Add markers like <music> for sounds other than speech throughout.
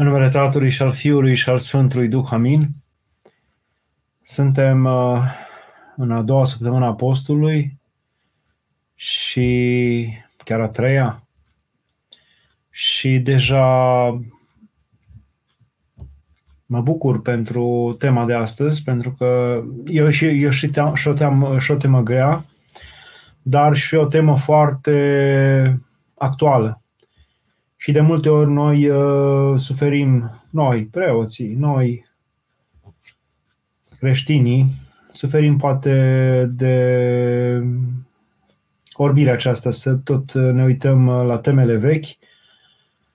În numele Tatălui și al Fiului și al Sfântului Duh, amin. Suntem uh, în a doua săptămână a postului și chiar a treia și deja mă bucur pentru tema de astăzi, pentru că eu și, eu și, te, și, o, team, și o temă grea, dar și o temă foarte actuală și de multe ori noi uh, suferim, noi, preoții, noi, creștinii, suferim poate de orbirea aceasta, să tot ne uităm la temele vechi,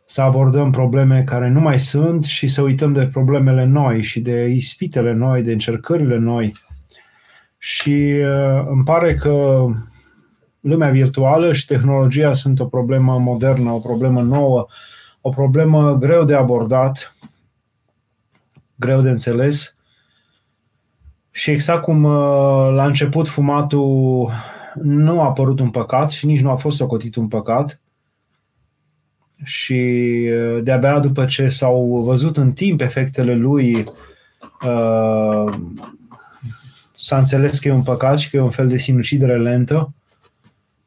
să abordăm probleme care nu mai sunt și să uităm de problemele noi și de ispitele noi, de încercările noi. Și uh, îmi pare că lumea virtuală și tehnologia sunt o problemă modernă, o problemă nouă, o problemă greu de abordat, greu de înțeles. Și exact cum uh, la început fumatul nu a apărut un păcat și nici nu a fost socotit un păcat, și uh, de-abia după ce s-au văzut în timp efectele lui, uh, s-a înțeles că e un păcat și că e un fel de sinucidere lentă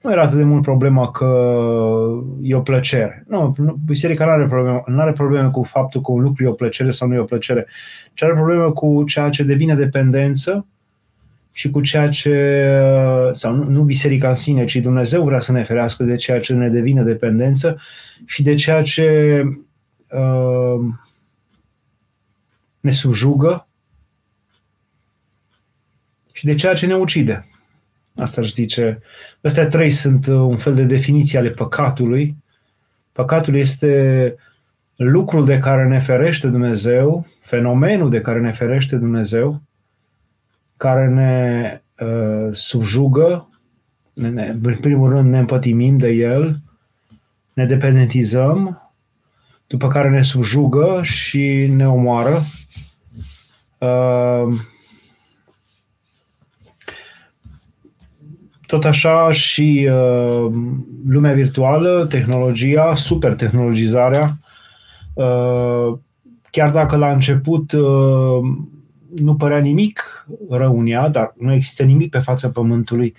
nu era atât de mult problema că e o plăcere. Nu, biserica nu are probleme, nu are probleme cu faptul că un lucru e o plăcere sau nu e o plăcere, ci are probleme cu ceea ce devine dependență și cu ceea ce, sau nu, nu biserica în sine, ci Dumnezeu vrea să ne ferească de ceea ce ne devine dependență și de ceea ce uh, ne subjugă și de ceea ce ne ucide. Asta aș zice. Astea trei sunt uh, un fel de definiție ale păcatului. Păcatul este lucrul de care ne ferește Dumnezeu, fenomenul de care ne ferește Dumnezeu, care ne uh, subjugă, ne, în primul rând ne împătimim de el, ne dependentizăm, după care ne subjugă și ne omoară. Uh, Tot așa și uh, lumea virtuală, tehnologia, super tehnologizarea, uh, chiar dacă la început uh, nu părea nimic rău în ea, dar nu există nimic pe fața pământului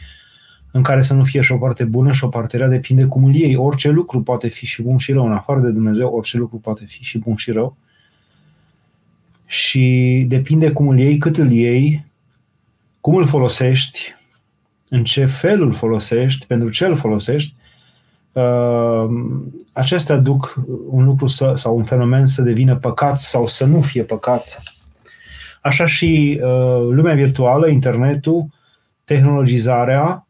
în care să nu fie și o parte bună și o parte rea, depinde cum îl iei. Orice lucru poate fi și bun și rău, în afară de Dumnezeu, orice lucru poate fi și bun și rău. Și depinde cum îl iei, cât îl iei, cum îl folosești, în ce fel îl folosești, pentru ce îl folosești, uh, acestea duc un lucru să, sau un fenomen să devină păcat sau să nu fie păcat. Așa și uh, lumea virtuală, internetul, tehnologizarea,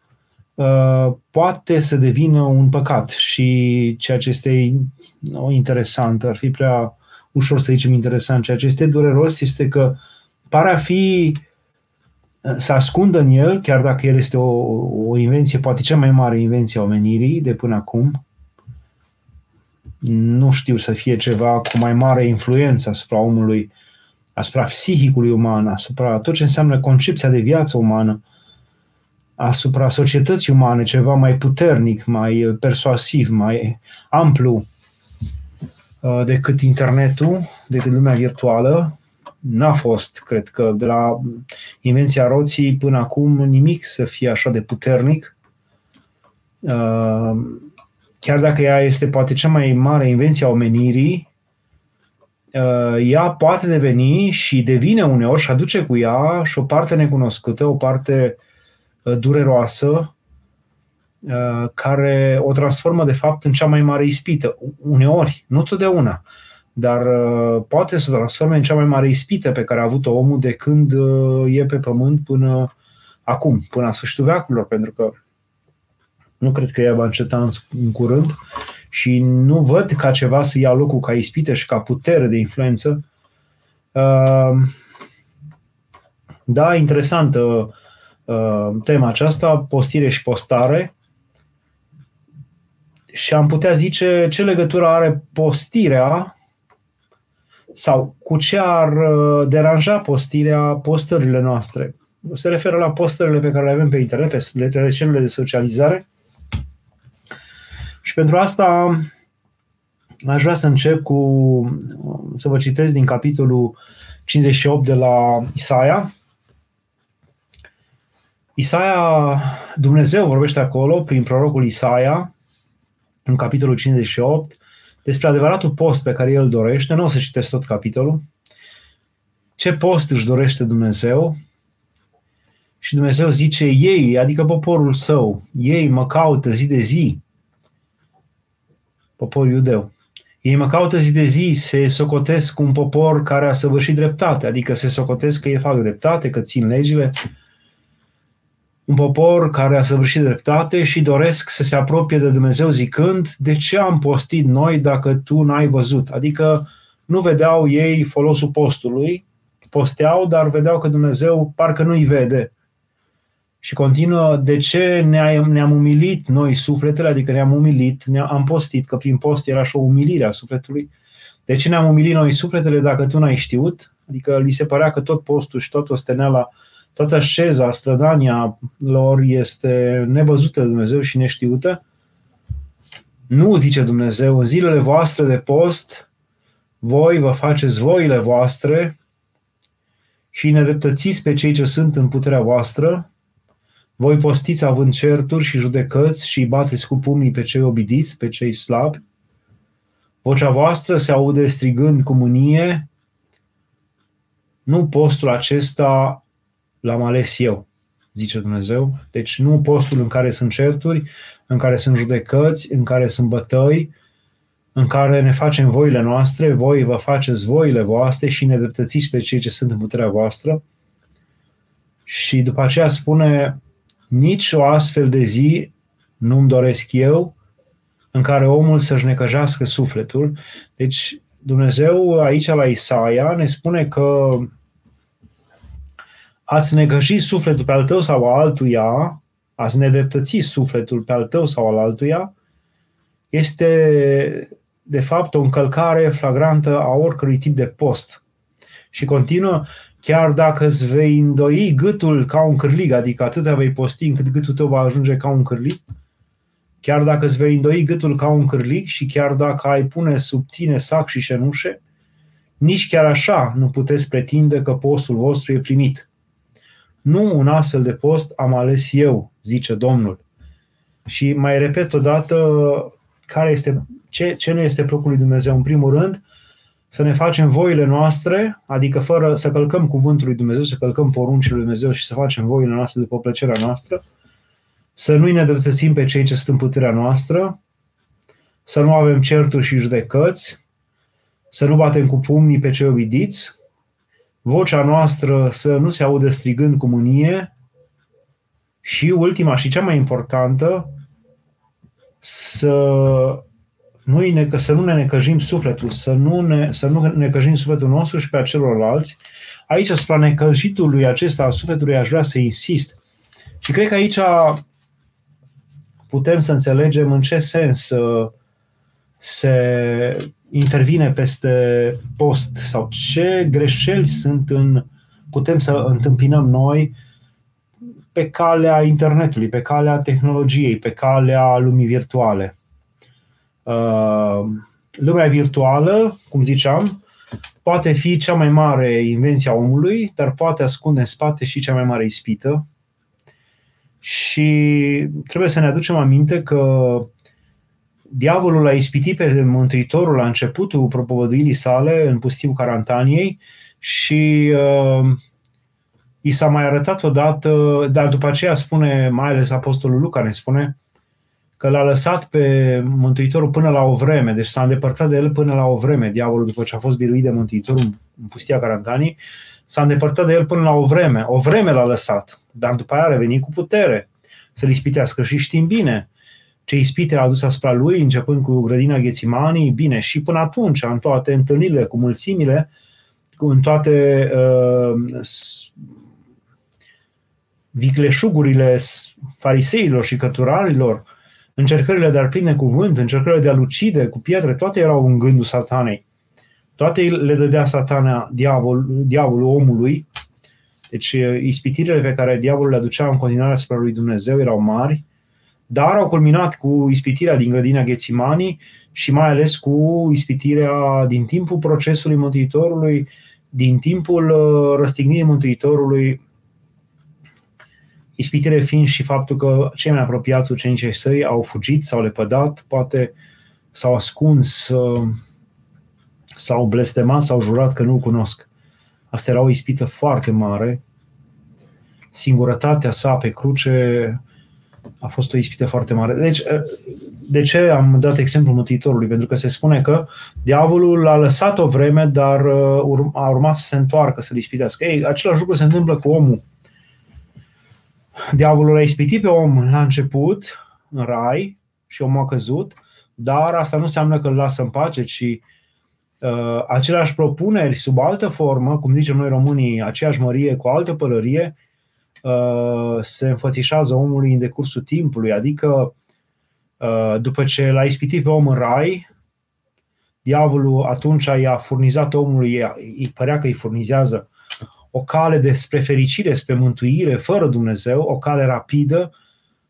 uh, poate să devină un păcat și ceea ce este no, interesant, ar fi prea ușor să zicem interesant, ceea ce este dureros este că pare a fi să ascundă în el, chiar dacă el este o, o invenție, poate cea mai mare invenție a omenirii de până acum, nu știu să fie ceva cu mai mare influență asupra omului, asupra psihicului uman, asupra tot ce înseamnă concepția de viață umană, asupra societății umane, ceva mai puternic, mai persuasiv, mai amplu uh, decât internetul, decât lumea virtuală, n-a fost, cred că, de la invenția roții până acum nimic să fie așa de puternic. Uh, chiar dacă ea este poate cea mai mare invenție a omenirii, uh, ea poate deveni și devine uneori și aduce cu ea și o parte necunoscută, o parte uh, dureroasă, care o transformă de fapt în cea mai mare ispită. Uneori, nu totdeauna dar uh, poate să transforme în cea mai mare ispită pe care a avut-o omul de când uh, e pe pământ până acum, până la sfârșitul veacurilor, pentru că nu cred că ea va înceta în, în curând și nu văd ca ceva să ia locul ca ispită și ca putere de influență. Uh, da, interesantă uh, tema aceasta, postire și postare. Și am putea zice ce legătură are postirea sau cu ce ar uh, deranja postirea postările noastre. Se referă la postările pe care le avem pe internet, pe rețelele de socializare. Și pentru asta Aș vrea să încep cu, să vă citesc din capitolul 58 de la Isaia. Isaia, Dumnezeu vorbește acolo, prin prorocul Isaia, în capitolul 58, despre adevăratul post pe care el dorește. Nu o să citesc tot capitolul. Ce post își dorește Dumnezeu? Și Dumnezeu zice, ei, adică poporul său, ei mă caută zi de zi, poporul iudeu. Ei mă caută zi de zi, se socotesc un popor care a săvârșit dreptate, adică se socotesc că ei fac dreptate, că țin legile. Un popor care a săvârșit dreptate și doresc să se apropie de Dumnezeu zicând, de ce am postit noi dacă tu n-ai văzut? Adică nu vedeau ei folosul postului, posteau, dar vedeau că Dumnezeu parcă nu-i vede. Și continuă, de ce ne-am, ne umilit noi sufletele, adică ne-am umilit, ne-am postit, că prin post era și o umilire a sufletului. De ce ne-am umilit noi sufletele dacă tu n-ai știut? Adică li se părea că tot postul și tot osteneala, toată așeza, strădania lor este nevăzută de Dumnezeu și neștiută. Nu, zice Dumnezeu, în zilele voastre de post, voi vă faceți voile voastre și nedreptățiți pe cei ce sunt în puterea voastră, voi postiți având certuri și judecăți și bateți cu pumnii pe cei obidiți, pe cei slabi. Vocea voastră se aude strigând cu mânie. Nu postul acesta l-am ales eu, zice Dumnezeu. Deci nu postul în care sunt certuri, în care sunt judecăți, în care sunt bătăi, în care ne facem voile noastre, voi vă faceți voile voastre și ne dreptățiți pe cei ce sunt în puterea voastră. Și după aceea spune, nici o astfel de zi nu-mi doresc eu în care omul să-și necăjească sufletul. Deci Dumnezeu aici la Isaia ne spune că ați negăji sufletul pe al tău sau al altuia, ați nedreptăți sufletul pe al tău sau al altuia, este de fapt o încălcare flagrantă a oricărui tip de post. Și continuă, chiar dacă îți vei îndoi gâtul ca un cârlig, adică atâta vei posti încât gâtul tău va ajunge ca un cârlig, chiar dacă îți vei îndoi gâtul ca un cârlig și chiar dacă ai pune sub tine sac și șenușe, nici chiar așa nu puteți pretinde că postul vostru e primit. Nu un astfel de post am ales eu, zice Domnul. Și mai repet odată care este, ce, ce nu este plăcul lui Dumnezeu. În primul rând, să ne facem voile noastre, adică fără să călcăm cuvântul lui Dumnezeu, să călcăm poruncile lui Dumnezeu și să facem voile noastre după plăcerea noastră, să nu-i nedreptățim pe cei ce sunt în puterea noastră, să nu avem certuri și judecăți, să nu batem cu pumnii pe cei obidiți, vocea noastră să nu se audă strigând cu mânie și ultima și cea mai importantă, să nu ne, să nu ne necăjim sufletul, să nu, ne, să nu necăjim sufletul nostru și pe a celorlalți. Aici, asupra necăjitului acesta a sufletului, aș vrea să insist. Și cred că aici putem să înțelegem în ce sens uh, se intervine peste post sau ce greșeli sunt în, putem să întâmpinăm noi pe calea internetului, pe calea tehnologiei, pe calea lumii virtuale. Uh, lumea virtuală, cum ziceam, poate fi cea mai mare invenție a omului, dar poate ascunde în spate și cea mai mare ispită. Și trebuie să ne aducem aminte că diavolul a ispitit pe Mântuitorul la începutul propovăduirii sale în pustiul Carantaniei și uh, i s-a mai arătat odată, dar după aceea spune, mai ales Apostolul Luca ne spune, că l-a lăsat pe Mântuitorul până la o vreme, deci s-a îndepărtat de el până la o vreme, diavolul după ce a fost biruit de Mântuitorul în pustia Carantanii, s-a îndepărtat de el până la o vreme, o vreme l-a lăsat, dar după aia a revenit cu putere să-l ispitească. Și știm bine ce ispite a adus asupra lui, începând cu grădina Ghețimanii, bine, și până atunci, în toate întâlnirile cu mulțimile, în toate uh, vicleșugurile fariseilor și căturarilor, încercările de a prinde cuvânt, încercările de a lucide cu pietre, toate erau în gândul satanei. Toate le dădea satana diavol, diavolul omului. Deci ispitirile pe care diavolul le aducea în continuare asupra lui Dumnezeu erau mari, dar au culminat cu ispitirea din grădina Ghețimanii și mai ales cu ispitirea din timpul procesului Mântuitorului, din timpul uh, răstignirii Mântuitorului, ispitire fiind și faptul că cei mai apropiați ucenicii săi au fugit, s-au lepădat, poate s-au ascuns, uh, s-au blestemat, s-au jurat că nu-L cunosc. Asta era o ispită foarte mare. Singurătatea sa pe cruce a fost o ispită foarte mare. Deci, uh, de ce am dat exemplul Mântuitorului? Pentru că se spune că diavolul l-a lăsat o vreme, dar uh, a urmat să se întoarcă, să-l ispitească. Ei, același lucru se întâmplă cu omul. Diavolul a ispitit pe om la început, în rai, și omul a căzut, dar asta nu înseamnă că îl lasă în pace, ci uh, aceleași propuneri sub altă formă, cum zicem noi românii, aceeași mărie cu altă pălărie, uh, se înfățișează omului în decursul timpului, adică uh, după ce l-a ispitit pe om în rai, diavolul atunci i-a furnizat omului, îi părea că îi furnizează o cale despre fericire, spre mântuire, fără Dumnezeu, o cale rapidă,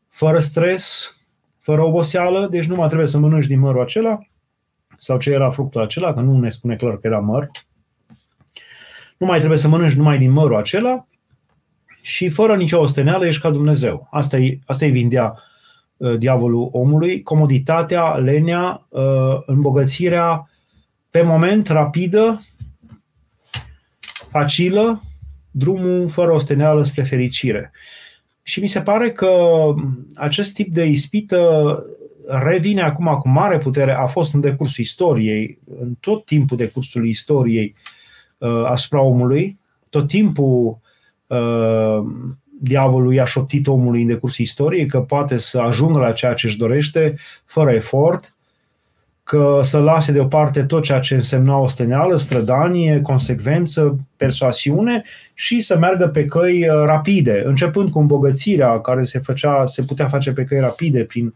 fără stres, fără oboseală, deci nu mai trebuie să mănânci din mărul acela, sau ce era fructul acela, că nu ne spune clar că era măr. Nu mai trebuie să mănânci numai din mărul acela și fără nicio osteneală ești ca Dumnezeu. Asta e, asta e vindea uh, diavolul omului, comoditatea, lenea, uh, îmbogățirea pe moment, rapidă, facilă, drumul fără osteneală spre fericire. Și mi se pare că acest tip de ispită revine acum cu mare putere, a fost în decursul istoriei, în tot timpul decursului istoriei uh, asupra omului, tot timpul uh, diavolul i-a șoptit omului în decursul istoriei că poate să ajungă la ceea ce își dorește fără efort, că să lase deoparte tot ceea ce însemna osteneală, strădanie, consecvență, persoasiune și să meargă pe căi uh, rapide, începând cu îmbogățirea care se, făcea, se putea face pe căi rapide prin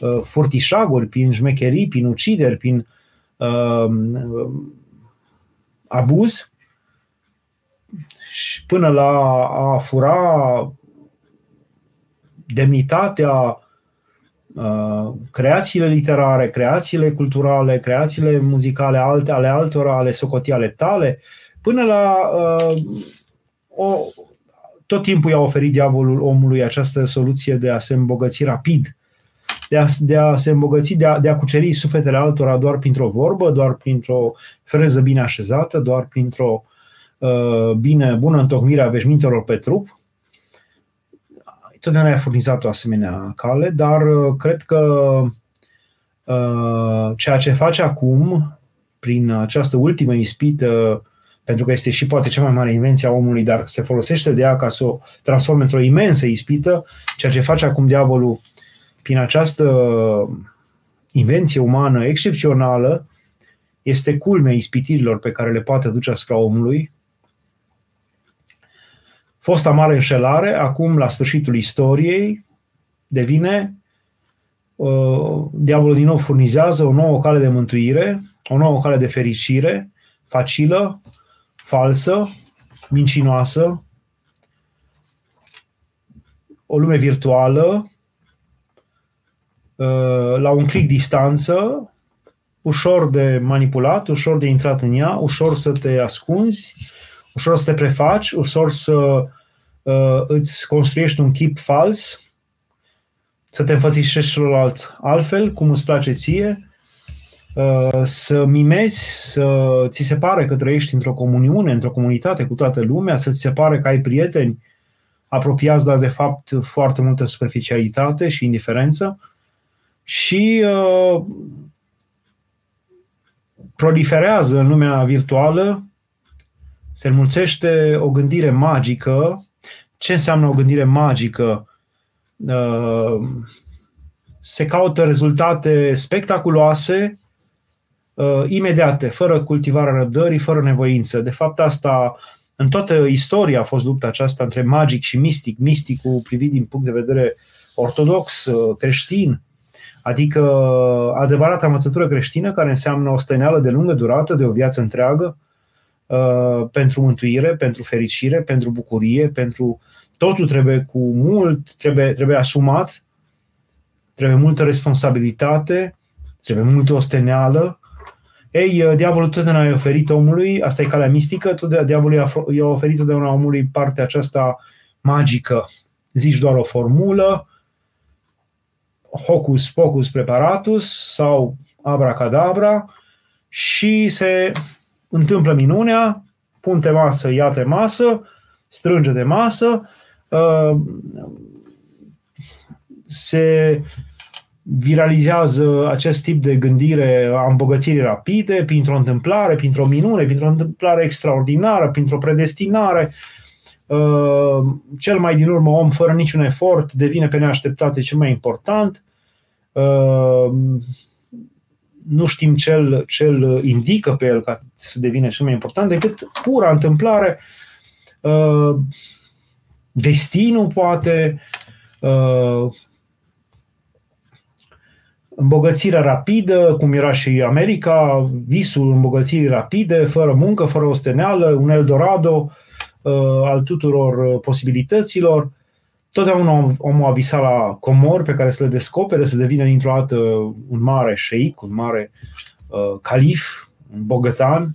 uh, furtișaguri, prin șmecherii, prin ucideri, prin uh, abuz, și până la a fura demnitatea, Uh, creațiile literare, creațiile culturale, creațiile muzicale alte, ale altora, ale socotii ale tale, până la uh, o, tot timpul i-a oferit diavolul omului această soluție de a se îmbogăți rapid, de a, de a se îmbogăți, de a, de a cuceri sufletele altora doar printr-o vorbă, doar printr-o freză bine așezată, doar printr-o uh, bine, bună întocmire a veșmintelor pe trup, totdeauna a furnizat o asemenea cale, dar uh, cred că uh, ceea ce face acum, prin această ultimă ispită, pentru că este și poate cea mai mare invenție a omului, dar se folosește de ea ca să o transforme într-o imensă ispită, ceea ce face acum diavolul prin această invenție umană excepțională, este culmea ispitirilor pe care le poate duce asupra omului, Fosta mare înșelare, acum la sfârșitul istoriei, devine uh, diavolul din nou furnizează o nouă cale de mântuire, o nouă cale de fericire, facilă, falsă, mincinoasă, o lume virtuală, uh, la un clic distanță, ușor de manipulat, ușor de intrat în ea, ușor să te ascunzi, ușor să te prefaci, ușor să uh, îți construiești un chip fals, să te înfățișești celălalt altfel, cum îți place ție, uh, să mimezi, să ți se pare că trăiești într-o comuniune, într-o comunitate cu toată lumea, să ți se pare că ai prieteni apropiați, dar de fapt foarte multă superficialitate și indiferență. Și uh, proliferează în lumea virtuală se înmulțește o gândire magică. Ce înseamnă o gândire magică? Uh, se caută rezultate spectaculoase, uh, imediate, fără cultivarea răbdării, fără nevoință. De fapt, asta în toată istoria a fost lupta aceasta între magic și mistic, misticul privit din punct de vedere ortodox, uh, creștin, adică adevărata învățătură creștină care înseamnă o stăneală de lungă durată, de o viață întreagă, Uh, pentru mântuire, pentru fericire, pentru bucurie, pentru totul trebuie cu mult, trebuie, trebuie asumat trebuie multă responsabilitate, trebuie multă osteneală. Ei, uh, diavolul totdeauna i-a oferit omului, asta e calea mistică, tot diavolul i-a oferit totdeauna omului partea aceasta magică. Zici doar o formulă, hocus pocus preparatus sau abracadabra și se întâmplă minunea, punte masă, ia masă, strânge de masă, uh, se viralizează acest tip de gândire a îmbogățirii rapide printr-o întâmplare, printr-o minune, printr-o întâmplare extraordinară, printr-o predestinare. Uh, cel mai din urmă om, fără niciun efort, devine pe neașteptate cel mai important. Uh, nu știm ce îl indică pe el ca să devină cel mai important, decât pura întâmplare, destinul poate, îmbogățirea rapidă, cum era și America, visul îmbogățirii rapide, fără muncă, fără osteneală, un Eldorado uh, al tuturor uh, posibilităților. Totdeauna omul a visat la comori pe care să le descopere, să devină dintr-o dată un mare șeic, un mare uh, calif, un bogătan,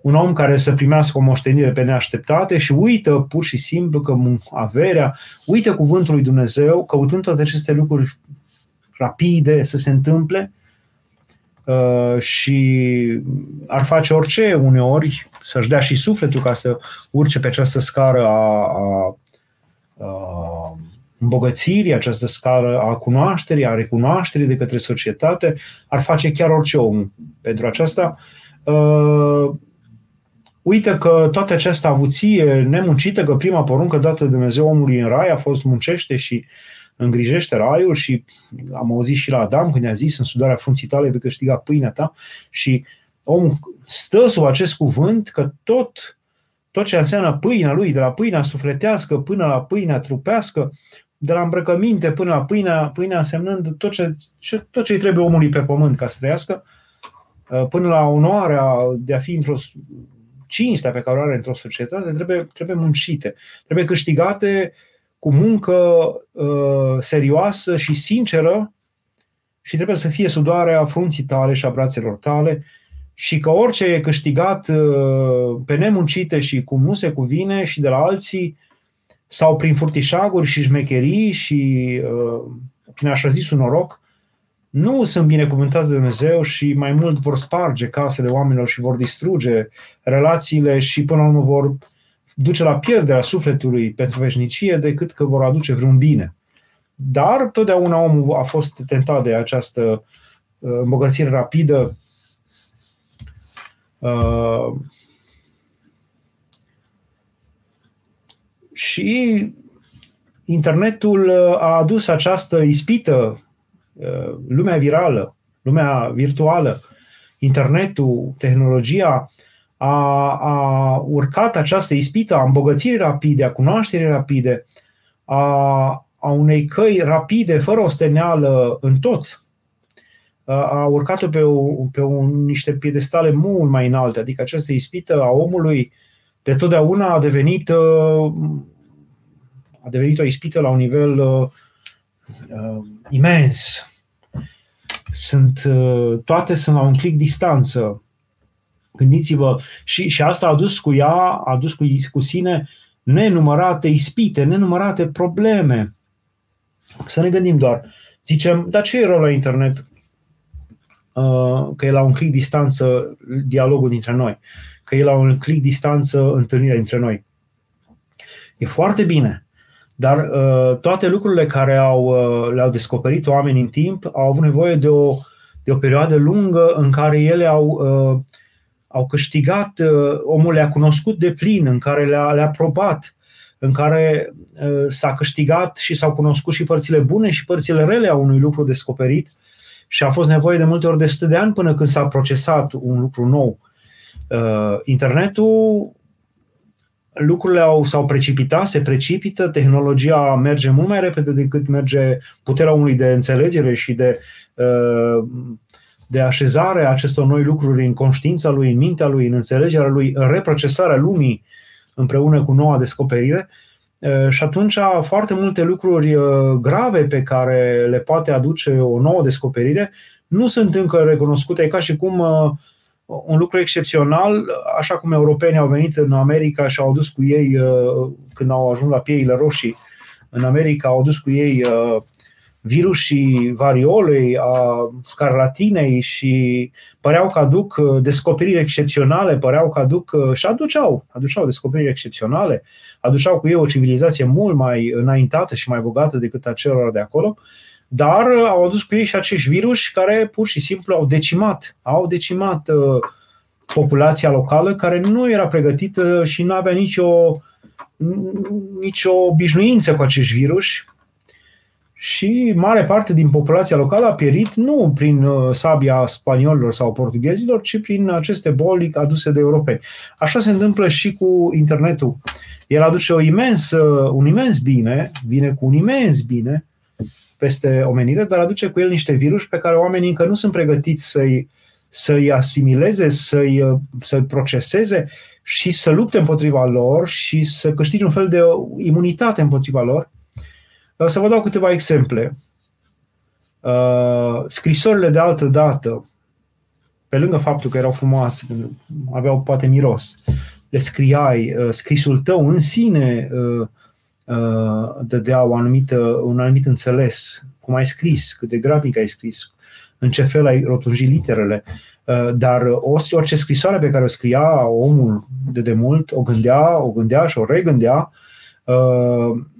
un om care să primească o moștenire pe neașteptate și uită pur și simplu că averea, uită cuvântul lui Dumnezeu, căutând toate aceste lucruri rapide să se întâmple uh, și ar face orice uneori să-și dea și sufletul ca să urce pe această scară a, a, a îmbogățirii, această scară a cunoașterii, a recunoașterii de către societate, ar face chiar orice om pentru aceasta. Uh, uită că toată această avuție nemuncită, că prima poruncă dată de Dumnezeu omului în rai a fost muncește și îngrijește raiul și am auzit și la Adam când a zis în sudarea frunții tale vei câștiga pâinea ta și omul stă sub acest cuvânt că tot, tot ce înseamnă pâinea lui, de la pâinea sufletească până la pâinea trupească, de la îmbrăcăminte până la pâinea, pâinea însemnând tot ce, tot ce îi trebuie omului pe pământ ca să trăiască, până la onoarea de a fi într-o cinstea pe care o are într-o societate, trebuie, trebuie muncite, trebuie câștigate cu muncă uh, serioasă și sinceră și trebuie să fie sudoarea frunții tale și a brațelor tale și că orice e câștigat uh, pe nemuncite și cum nu se cuvine și de la alții sau prin furtișaguri și șmecherii și uh, prin așa zisul noroc, nu sunt binecuvântate de Dumnezeu și mai mult vor sparge casele oamenilor și vor distruge relațiile și până la urmă vor duce la pierderea sufletului pentru veșnicie decât că vor aduce vreun bine. Dar totdeauna omul a fost tentat de această uh, îmbogățire rapidă uh, și internetul a adus această ispită, uh, lumea virală, lumea virtuală, internetul, tehnologia, a, a urcat această ispită a îmbogățirii rapide, a cunoașterii rapide, a, a unei căi rapide, fără osteneală în tot, a urcat-o pe, o, pe un, niște piedestale mult mai înalte, adică această ispită a omului de totdeauna a devenit a devenit o ispită la un nivel uh, uh, imens. Sunt, uh, toate sunt la un clic distanță. Gândiți-vă, și, și asta a dus cu ea, a dus cu, cu sine nenumărate ispite, nenumărate probleme. Să ne gândim doar. Zicem, dar ce e rău la internet? Uh, că e la un clic distanță dialogul dintre noi. Că e la un clic distanță întâlnirea dintre noi. E foarte bine. Dar uh, toate lucrurile care au, uh, le-au descoperit oamenii în timp au avut nevoie de o, de o perioadă lungă în care ele au uh, au câștigat, uh, omul le-a cunoscut de plin, în care le-a, le-a probat, în care uh, s-a câștigat și s-au cunoscut și părțile bune și părțile rele a unui lucru descoperit și a fost nevoie de multe ori de sute de ani până când s-a procesat un lucru nou. Uh, internetul, lucrurile au, s-au precipitat, se precipită, tehnologia merge mult mai repede decât merge puterea unui de înțelegere și de uh, de așezare a acestor noi lucruri în conștiința lui, în mintea lui, în înțelegerea lui, în reprocesarea lumii împreună cu noua descoperire, Și atunci foarte multe lucruri grave pe care le poate aduce o nouă descoperire nu sunt încă recunoscute. E ca și cum un lucru excepțional, așa cum europenii au venit în America și au adus cu ei, când au ajuns la pieile roșii, în America au adus cu ei virusii variolei, a scarlatinei și păreau că aduc uh, descoperiri excepționale, păreau că aduc uh, și aduceau, aduceau descoperiri excepționale, aduceau cu ei o civilizație mult mai înaintată și mai bogată decât a celor de acolo, dar uh, au adus cu ei și acești virus care pur și simplu au decimat, au decimat populația locală care nu era pregătită și nu avea nicio, nicio obișnuință cu acești virus și mare parte din populația locală a pierit nu prin uh, sabia spaniolilor sau portughezilor, ci prin aceste boli aduse de europeni. Așa se întâmplă și cu internetul. El aduce o imens, un imens bine, vine cu un imens bine peste omenire, dar aduce cu el niște virus pe care oamenii încă nu sunt pregătiți să-i, să-i asimileze, să-i, uh, să-i proceseze și să lupte împotriva lor și să câștige un fel de imunitate împotriva lor să vă dau câteva exemple. Uh, scrisorile de altă dată, pe lângă faptul că erau frumoase, aveau poate miros, le scriai, uh, scrisul tău în sine uh, dădea o anumită, un anumit înțeles, cum ai scris, cât de grabnic ai scris, în ce fel ai rotunjit literele. Dar orice scrisoare pe care o scria omul de demult, o gândea, o gândea și o regândea Uh,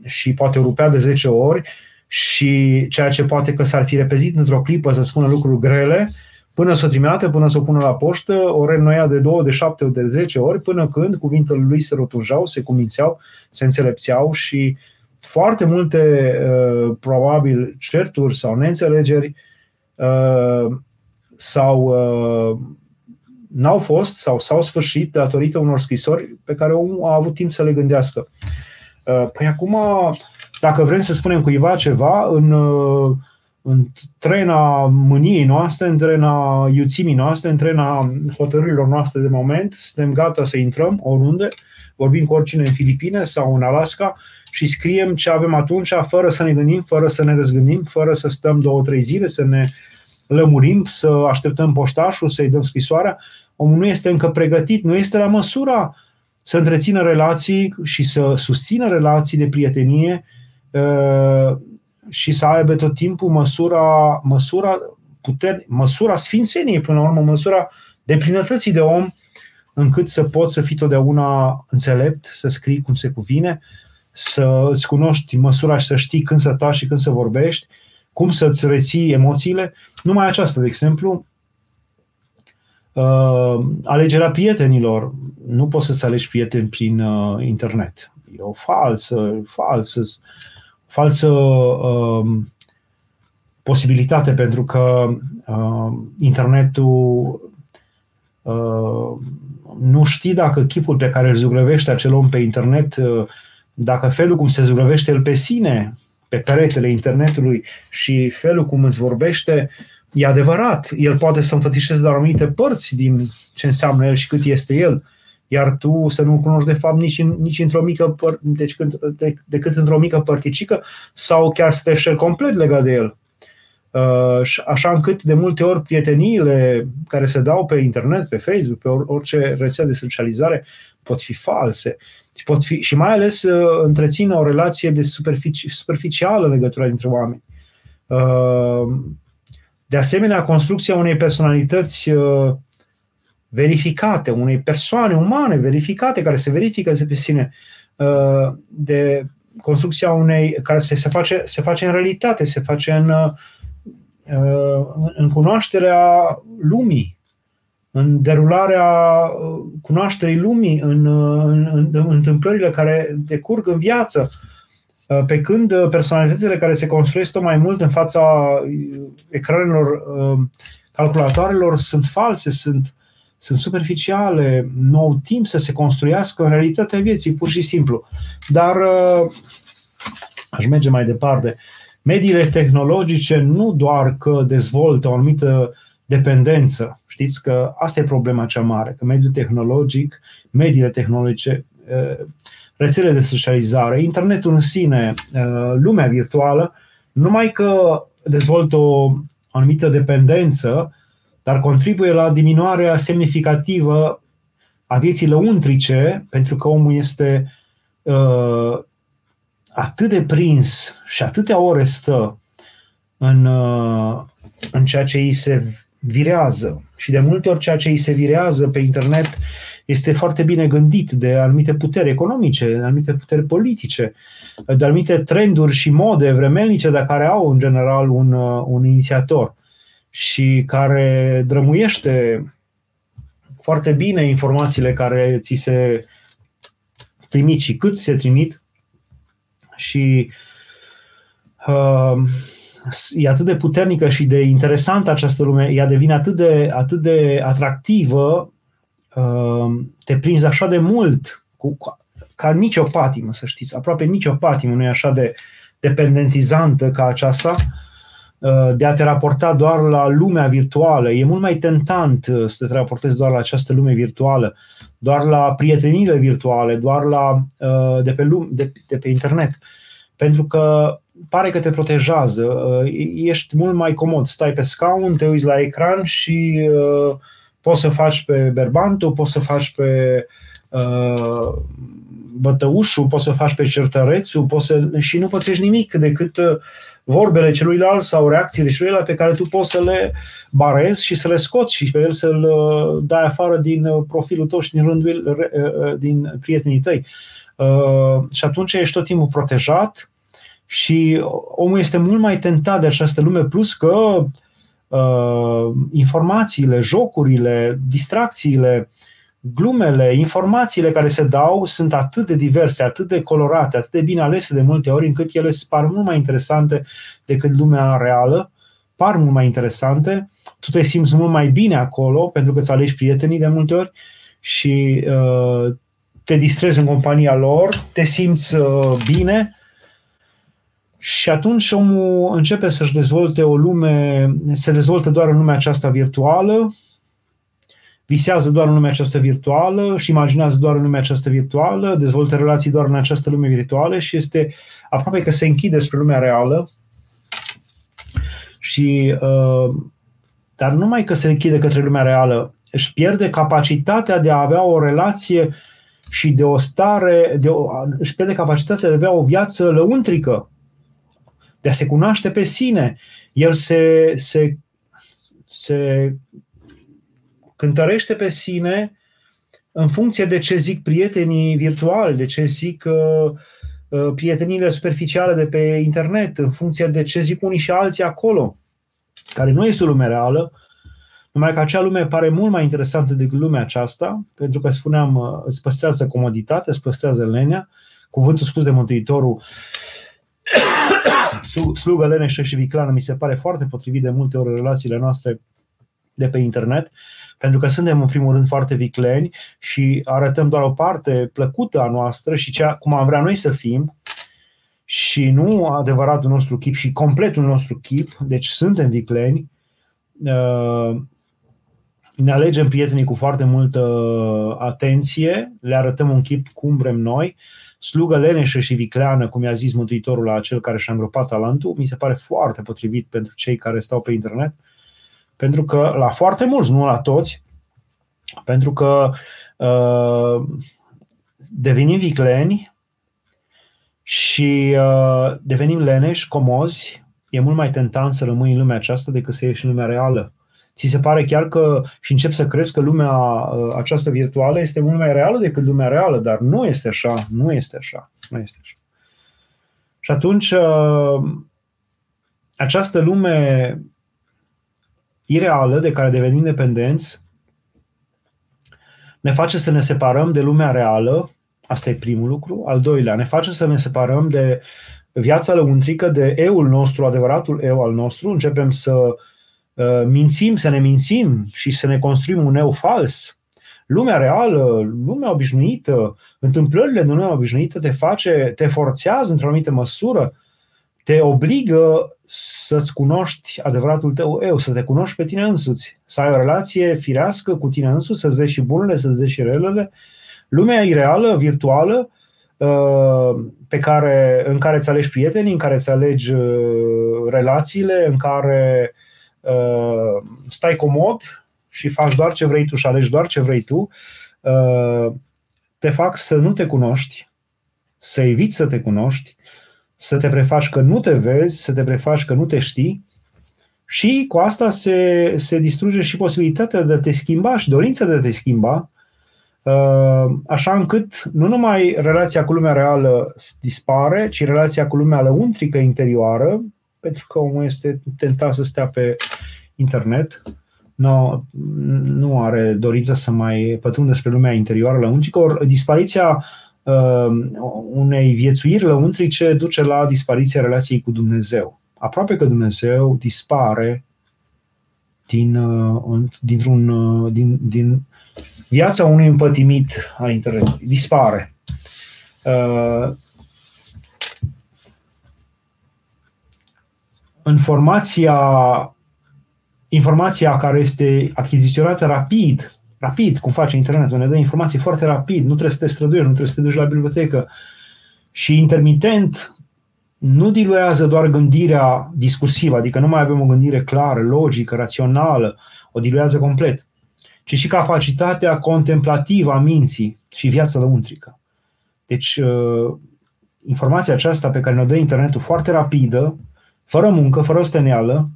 și poate o rupea de 10 ori și ceea ce poate că s-ar fi repezit într-o clipă să spună lucruri grele, până să o trimită, până să o pună la poștă, o reînnoia de 2, de 7, de 10 ori, până când cuvintele lui se rotunjau, se cumințeau, se înțelepțeau și foarte multe, uh, probabil, certuri sau neînțelegeri uh, sau n-au fost sau s-au sfârșit datorită unor scrisori pe care omul a avut timp să le gândească. Uh, păi acum, dacă vrem să spunem cuiva ceva, în, uh, în trena mâniei noastre, în trena iuțimii noastre, în trena hotărârilor noastre de moment, suntem gata să intrăm oriunde, vorbim cu oricine în Filipine sau în Alaska și scriem ce avem atunci, fără să ne gândim, fără să ne răzgândim, fără să stăm două, trei zile, să ne lămurim, să așteptăm poștașul, să-i dăm scrisoarea. Omul nu este încă pregătit, nu este la măsura să întrețină relații și să susțină relații de prietenie uh, și să aibă tot timpul măsura, măsura, puter, măsura sfințeniei, până la urmă, măsura de plinătății de om, încât să poți să fii totdeauna înțelept, să scrii cum se cuvine, să îți cunoști măsura și să știi când să taci și când să vorbești, cum să-ți reții emoțiile. Numai aceasta, de exemplu, Uh, alegerea prietenilor. Nu poți să-ți alegi prieteni prin uh, internet. E o falsă, falsă, falsă uh, posibilitate pentru că uh, internetul uh, nu știi dacă chipul pe care îl zugrăvește acel om pe internet, uh, dacă felul cum se zugrăvește el pe sine, pe peretele internetului și felul cum îți vorbește, uh, E adevărat, el poate să înfățișeze doar anumite părți din ce înseamnă el și cât este el, iar tu să nu cunoști de fapt nici, nici într-o mică păr- deci când, de, decât într-o mică părticică sau chiar să te complet legat de el. Uh, așa încât de multe ori prieteniile care se dau pe internet, pe Facebook, pe orice rețea de socializare pot fi false. Pot fi, și mai ales uh, întrețin o relație de superfici, superficială în legătura dintre oameni. Uh, de asemenea, construcția unei personalități uh, verificate, unei persoane umane verificate, care se verifică pe sine, uh, de construcția unei, care se, se, face, se face în realitate, se face în, uh, în cunoașterea lumii, în derularea cunoașterii lumii, în, în, în, în întâmplările care decurg în viață, Uh, pe când uh, personalitățile care se construiesc tot mai mult în fața uh, ecranelor calculatoarelor sunt false, sunt, sunt superficiale, nu au timp să se construiască în realitatea vieții, pur și simplu. Dar aș merge mai departe. Mediile tehnologice nu doar că dezvoltă o anumită dependență. Știți că asta e problema cea mare, că mediul tehnologic, mediile tehnologice rețele de socializare, internetul în sine, uh, lumea virtuală, numai că dezvoltă o anumită dependență, dar contribuie la diminuarea semnificativă a vieții lăuntrice, pentru că omul este uh, atât de prins și atâtea ore stă în, uh, în ceea ce îi se virează. Și de multe ori ceea ce îi se virează pe internet este foarte bine gândit de anumite puteri economice, de anumite puteri politice, de anumite trenduri și mode vremelnice de care au în general un, uh, un inițiator și care drămuiește foarte bine informațiile care ți se trimit și cât se trimit și uh, e atât de puternică și de interesantă această lume, ea devine atât de, atât de atractivă, uh, te prinzi așa de mult cu, ca nicio patimă, să știți, aproape nicio patimă nu e așa de dependentizantă ca aceasta, uh, de a te raporta doar la lumea virtuală. E mult mai tentant uh, să te raportezi doar la această lume virtuală, doar la prieteniile virtuale, doar la uh, de pe, lume, de, de pe internet. Pentru că pare că te protejează, ești mult mai comod, stai pe scaun, te uiți la ecran și poți să faci pe berbantul, poți să faci pe bătăușul, poți să faci pe certărețul, poți să, și nu pățești nimic decât uh, vorbele celuilalt sau reacțiile celuilalt pe care tu poți să le barezi și să le scoți și pe el să-l uh, dai afară din uh, profilul tău și din rândul din prietenii tăi. Și atunci ești tot timpul protejat și omul este mult mai tentat de această lume, plus că uh, informațiile, jocurile, distracțiile, uh, glumele, informațiile care se dau sunt atât de diverse, atât de colorate, atât de bine alese de multe ori, încât ele par mult mai interesante decât lumea reală, par mult mai interesante, tu te simți mult mai bine acolo pentru că îți alegi prietenii de multe ori și uh, te distrezi în compania lor, te simți uh, bine și atunci omul începe să-și dezvolte o lume, se dezvoltă doar în lumea aceasta virtuală, visează doar în lumea aceasta virtuală și imaginează doar în lumea aceasta virtuală, dezvoltă relații doar în această lume virtuală și este aproape că se închide spre lumea reală. Și uh, dar numai că se închide către lumea reală, își pierde capacitatea de a avea o relație și de o stare, de o, își pierde capacitatea de a avea o viață lăuntrică, de a se cunoaște pe sine. El se, se, se cântărește pe sine în funcție de ce zic prietenii virtuali, de ce zic uh, uh, prietenile superficiale de pe internet, în funcție de ce zic unii și alții acolo, care nu este o lume reală, numai că acea lume pare mult mai interesantă decât lumea aceasta, pentru că, spuneam, uh, îți păstrează comoditatea, îți păstrează lenea, cuvântul spus de Mântuitorul, slugă leneșă și viclană, mi se pare foarte potrivit de multe ori relațiile noastre de pe internet, pentru că suntem în primul rând foarte vicleni și arătăm doar o parte plăcută a noastră și cea, cum am vrea noi să fim și nu adevăratul nostru chip și completul nostru chip, deci suntem vicleni, uh, ne alegem prietenii cu foarte multă atenție, le arătăm un chip cum vrem noi, slugă leneșă și vicleană, cum i-a zis Mântuitorul la cel care și-a îngropat talentul, mi se pare foarte potrivit pentru cei care stau pe internet. Uh, pentru că la foarte mulți, nu la toți, pentru că uh, devenim vicleni și uh, devenim leneși, comozi, e mult mai tentant să rămâi în lumea aceasta decât să ieși în lumea reală. Ți se pare chiar că și încep să crezi că lumea uh, aceasta virtuală este mult mai reală decât lumea reală, dar nu este așa, nu este așa, nu este așa. Și atunci uh, această lume ireală de care devenim dependenți ne face să ne separăm de lumea reală, asta e primul lucru. Al doilea, ne face să ne separăm de viața lăuntrică, de eul nostru, adevăratul eu al nostru. Începem să uh, mințim, să ne mințim și să ne construim un eu fals. Lumea reală, lumea obișnuită, întâmplările din lumea obișnuită te face, te forțează într-o anumită măsură te obligă să-ți cunoști adevăratul tău eu, să te cunoști pe tine însuți, să ai o relație firească cu tine însuți, să-ți vezi și bunele, să-ți vezi și relele. Lumea ireală, virtuală, pe care, în care îți alegi prietenii, în care îți alegi relațiile, în care stai comod și faci doar ce vrei tu și alegi doar ce vrei tu, te fac să nu te cunoști, să eviți să te cunoști, să te prefaci că nu te vezi, să te prefaci că nu te știi. Și cu asta se, se distruge și posibilitatea de a te schimba și dorința de a te schimba, uh, așa încât nu numai relația cu lumea reală dispare, ci relația cu lumea lăuntrică interioară, pentru că omul este tentat să stea pe internet, nu, nu are dorința să mai pătrundă spre lumea interioară lăuntrică, ori dispariția uh, unei viețuiri lăuntrice duce la dispariția relației cu Dumnezeu aproape că Dumnezeu dispare din, uh, dintr-un, uh, din, din viața unui împătimit al internetului. Dispare. Uh, informația, informația care este achiziționată rapid, rapid, cum face internetul, ne dă informații foarte rapid, nu trebuie să te străduiești, nu trebuie să te duci la bibliotecă și intermitent nu diluează doar gândirea discursivă, adică nu mai avem o gândire clară, logică, rațională, o diluează complet, ci și capacitatea contemplativă a minții și viața lăuntrică. Deci, uh, informația aceasta pe care ne-o dă internetul foarte rapidă, fără muncă, fără osteneală,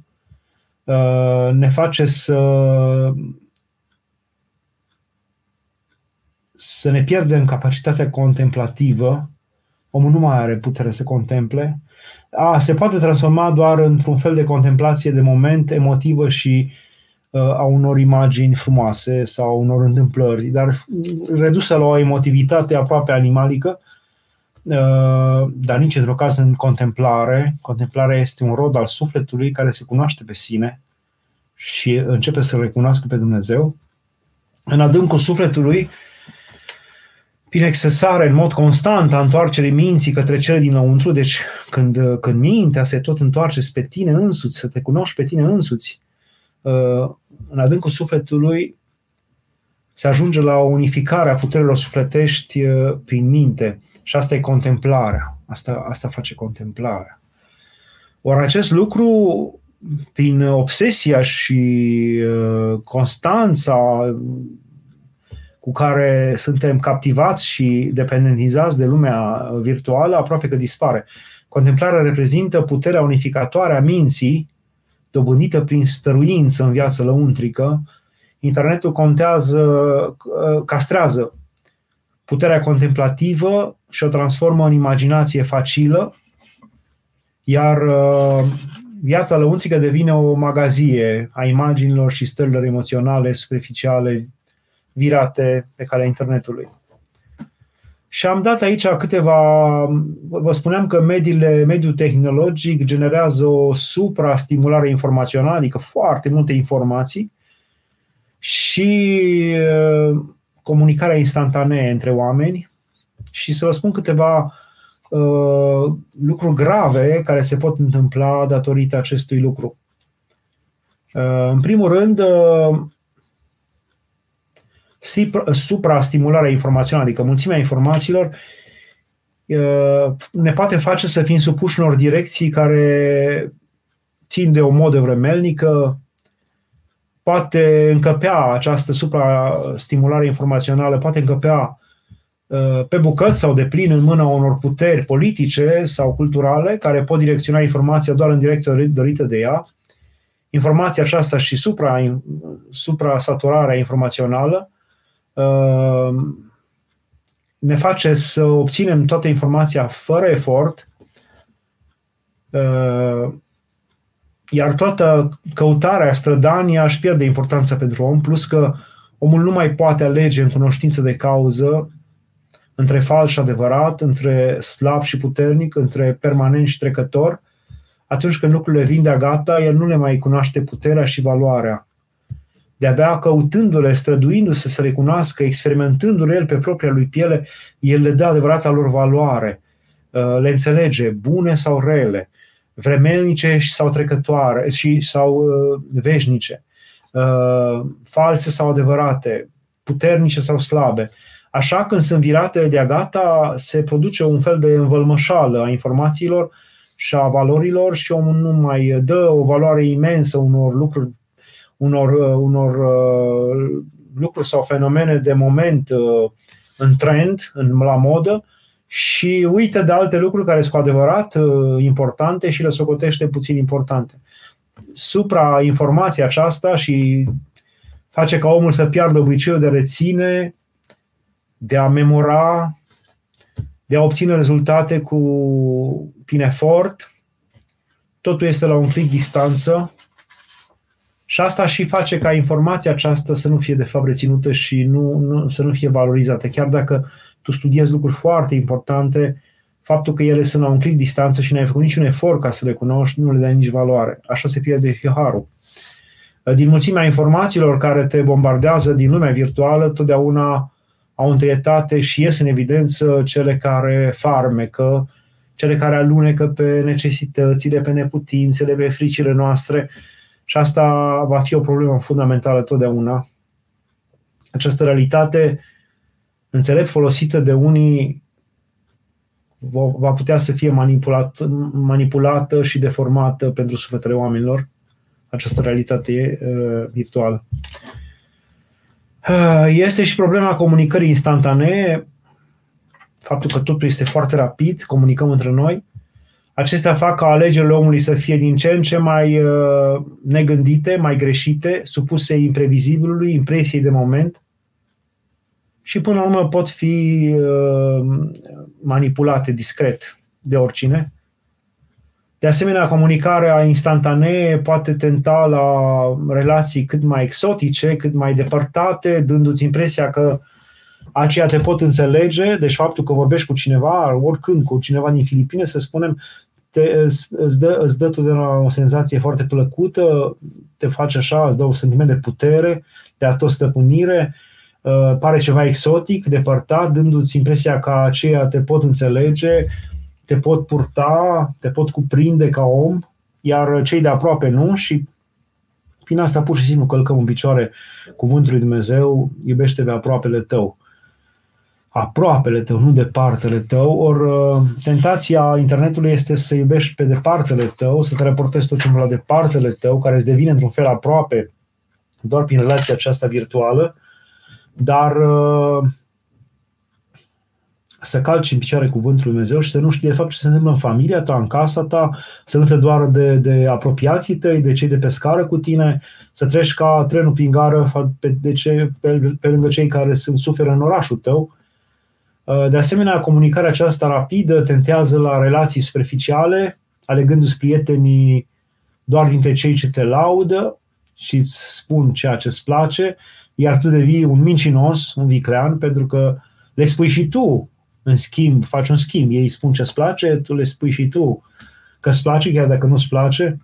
uh, ne face să să ne pierdem capacitatea contemplativă omul nu mai are putere să contemple. A, se poate transforma doar într-un fel de contemplație de moment emotivă și uh, a unor imagini frumoase sau unor întâmplări, dar redusă la o emotivitate aproape animalică, uh, dar nici într-o caz în contemplare. Contemplarea este un rod al sufletului care se cunoaște pe sine și începe să recunoască pe Dumnezeu. În adâncul sufletului, uh, prin excesare în mod constant a întoarcerii minții către cele dinăuntru, deci când, când mintea se tot întoarce spre tine însuți, să te cunoști pe tine însuți, uh, în adâncul sufletului se ajunge la o unificare a puterilor sufletești uh, prin minte și asta e contemplarea. Asta, asta face contemplarea. Ori acest lucru, prin obsesia și uh, constanța cu care suntem captivați și dependentizați de lumea virtuală, aproape că dispare. Contemplarea reprezintă puterea unificatoare a minții, dobândită prin stăruință în viață lăuntrică. Internetul contează, castrează puterea contemplativă și o transformă în imaginație facilă, iar uh, viața lăuntrică devine o magazie a imaginilor și stărilor emoționale superficiale virate pe calea internetului. Și am dat aici câteva, vă spuneam că mediile, mediul tehnologic generează o suprastimulare informațională, adică foarte multe informații și uh, comunicarea instantanee între oameni și să vă spun câteva uh, lucruri grave care se pot întâmpla datorită acestui lucru. Uh, în primul rând, uh, supra-stimularea informațională, adică mulțimea informațiilor, ne poate face să fim supuși unor direcții care țin de o modă vremelnică, poate încăpea această supra-stimulare informațională, poate încăpea pe bucăți sau de plin în mâna unor puteri politice sau culturale care pot direcționa informația doar în direcția dorită de ea. Informația aceasta și supra, supra-saturarea informațională Ehm, ne face să obținem toată informația fără efort, ehm, iar toată căutarea, strădania își pierde importanța pentru om, plus că omul nu mai poate alege în cunoștință de cauză între fals și adevărat, între slab și puternic, între permanent și trecător, atunci când lucrurile vin de-a gata, el nu le mai cunoaște puterea și valoarea. De-abia căutându-le, străduindu-se să recunoască, experimentându-le el pe propria lui piele, el le dă adevărata lor valoare, uh, le înțelege, bune sau rele, vremelnice sau trecătoare și sau uh, veșnice, uh, false sau adevărate, puternice sau slabe. Așa, când sunt virate de gata, se produce un fel de învălmășală a informațiilor și a valorilor și omul nu mai dă o valoare imensă unor lucruri, unor, unor uh, lucruri sau fenomene de moment uh, în trend, în, la modă, și uită de alte lucruri care sunt cu adevărat uh, importante și le socotește puțin importante. Supra-informația aceasta și face ca omul să piardă obiceiul de reține, de a memora, de a obține rezultate cu prin efort. Totul este la un clic distanță și asta și face ca informația aceasta să nu fie de fapt reținută și nu, nu, să nu fie valorizată. Chiar dacă tu studiezi lucruri foarte importante, faptul că ele sunt la un clic distanță și n-ai făcut niciun efort ca să le cunoști, nu le dai nici valoare. Așa se pierde fiharul. Din mulțimea informațiilor care te bombardează din lumea virtuală, totdeauna au întâietate și ies în evidență cele care farmecă, cele care alunecă pe necesitățile, pe neputințele, pe fricile noastre și asta va fi o problemă fundamentală totdeauna. Această realitate înțelept folosită de unii va putea să fie manipulat, manipulată și deformată pentru sufletele oamenilor, această realitate uh, virtuală. Uh, este și problema comunicării instantanee, faptul că totul este foarte rapid, comunicăm între noi. Acestea fac ca alegerile omului să fie din ce în ce mai uh, negândite, mai greșite, supuse imprevizibilului, impresiei de moment și până la urmă pot fi uh, manipulate discret de oricine. De asemenea, comunicarea instantanee poate tenta la relații cât mai exotice, cât mai depărtate, dându-ți impresia că aceia te pot înțelege, deci faptul că vorbești cu cineva, oricând cu cineva din Filipine, să spunem, te, îți, dă, îți dă totdeauna o senzație foarte plăcută, te face așa, îți dă un sentiment de putere, de atostăpânire, uh, pare ceva exotic, depărtat, dându-ți impresia că aceia te pot înțelege, te pot purta, te pot cuprinde ca om, iar cei de aproape nu și prin asta pur și simplu călcăm în picioare cuvântul lui Dumnezeu, iubește pe aproapele tău. Aproapele tău, nu departele tău, ori uh, tentația internetului este să iubești pe departele tău, să te reportezi tot timpul la departele tău, care îți devine într-un fel aproape doar prin relația aceasta virtuală, dar uh, să calci în picioare cuvântul Lui Dumnezeu și să nu știi de fapt ce se întâmplă în familia ta, în casa ta, să nu te doară de, de apropiații tăi, de cei de pe scară cu tine, să treci ca trenul prin gară pe, de ce, pe, pe lângă cei care sunt suferă în orașul tău. Uh, de asemenea, comunicarea aceasta rapidă tentează la relații superficiale, alegându-ți prietenii doar dintre cei ce te laudă și îți spun ceea ce îți place, iar tu devii un mincinos, un viclean, pentru că le spui și tu în schimb, faci un schimb, ei spun ce-ți place, tu le spui și tu că îți place, chiar dacă nu-ți place.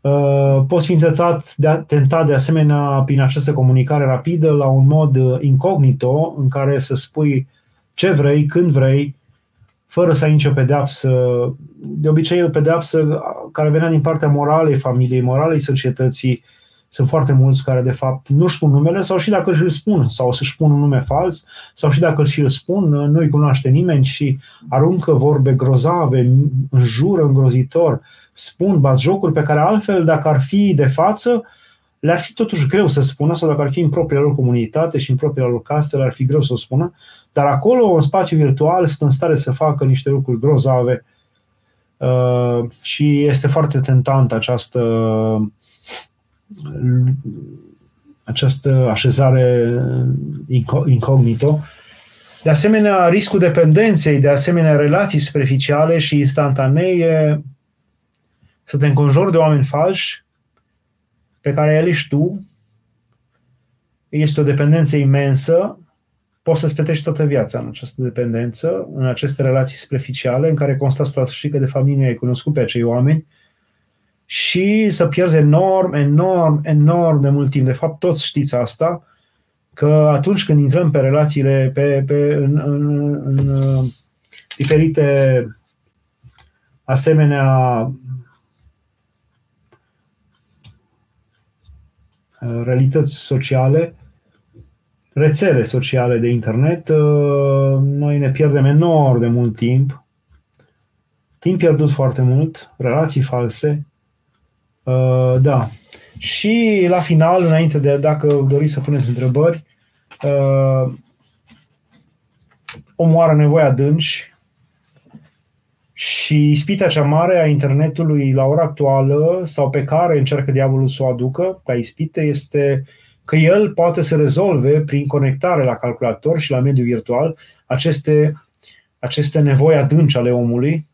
Uh, poți fi tentat de, tentat de asemenea prin această comunicare rapidă la un mod uh, incognito în care să spui ce vrei, când vrei, fără să ai nicio pedeapsă. De obicei, o pedeapsă care venea din partea moralei familiei, moralei societății, sunt foarte mulți care, de fapt, nu își spun numele sau și dacă își spun, sau să-și spun un nume fals, sau și dacă și îl spun, nu-i cunoaște nimeni și aruncă vorbe grozave, înjură îngrozitor, spun bat jocuri pe care altfel, dacă ar fi de față, le-ar fi totuși greu să spună, sau dacă ar fi în propria lor comunitate și în propria lor casă, le-ar fi greu să o spună, dar acolo, în spațiu virtual, sunt în stare să facă niște lucruri grozave. Uh, și este foarte tentant această această așezare incognito. De asemenea, riscul dependenței, de asemenea relații superficiale și instantanee, să te înconjori de oameni falși pe care el ești tu, este o dependență imensă, poți să-ți petești toată viața în această dependență, în aceste relații superficiale, în care constați practic că de fapt nu ai cunoscut pe acei oameni, și să pierzi enorm, enorm, enorm de mult timp. De fapt, toți știți asta, că atunci când intrăm pe relațiile, pe, pe, în, în, în uh, diferite asemenea uh, realități sociale, rețele sociale de internet, uh, noi ne pierdem enorm de mult timp, timp pierdut foarte mult, relații false, uh, da. Și la final, înainte de, dacă doriți să puneți întrebări, uh, omoară nevoia adânci și ispita cea mare a internetului la ora actuală sau pe care încearcă diavolul să o aducă ca ispite este că el poate să rezolve prin conectare la calculator și la mediul virtual aceste, aceste nevoi adânci ale omului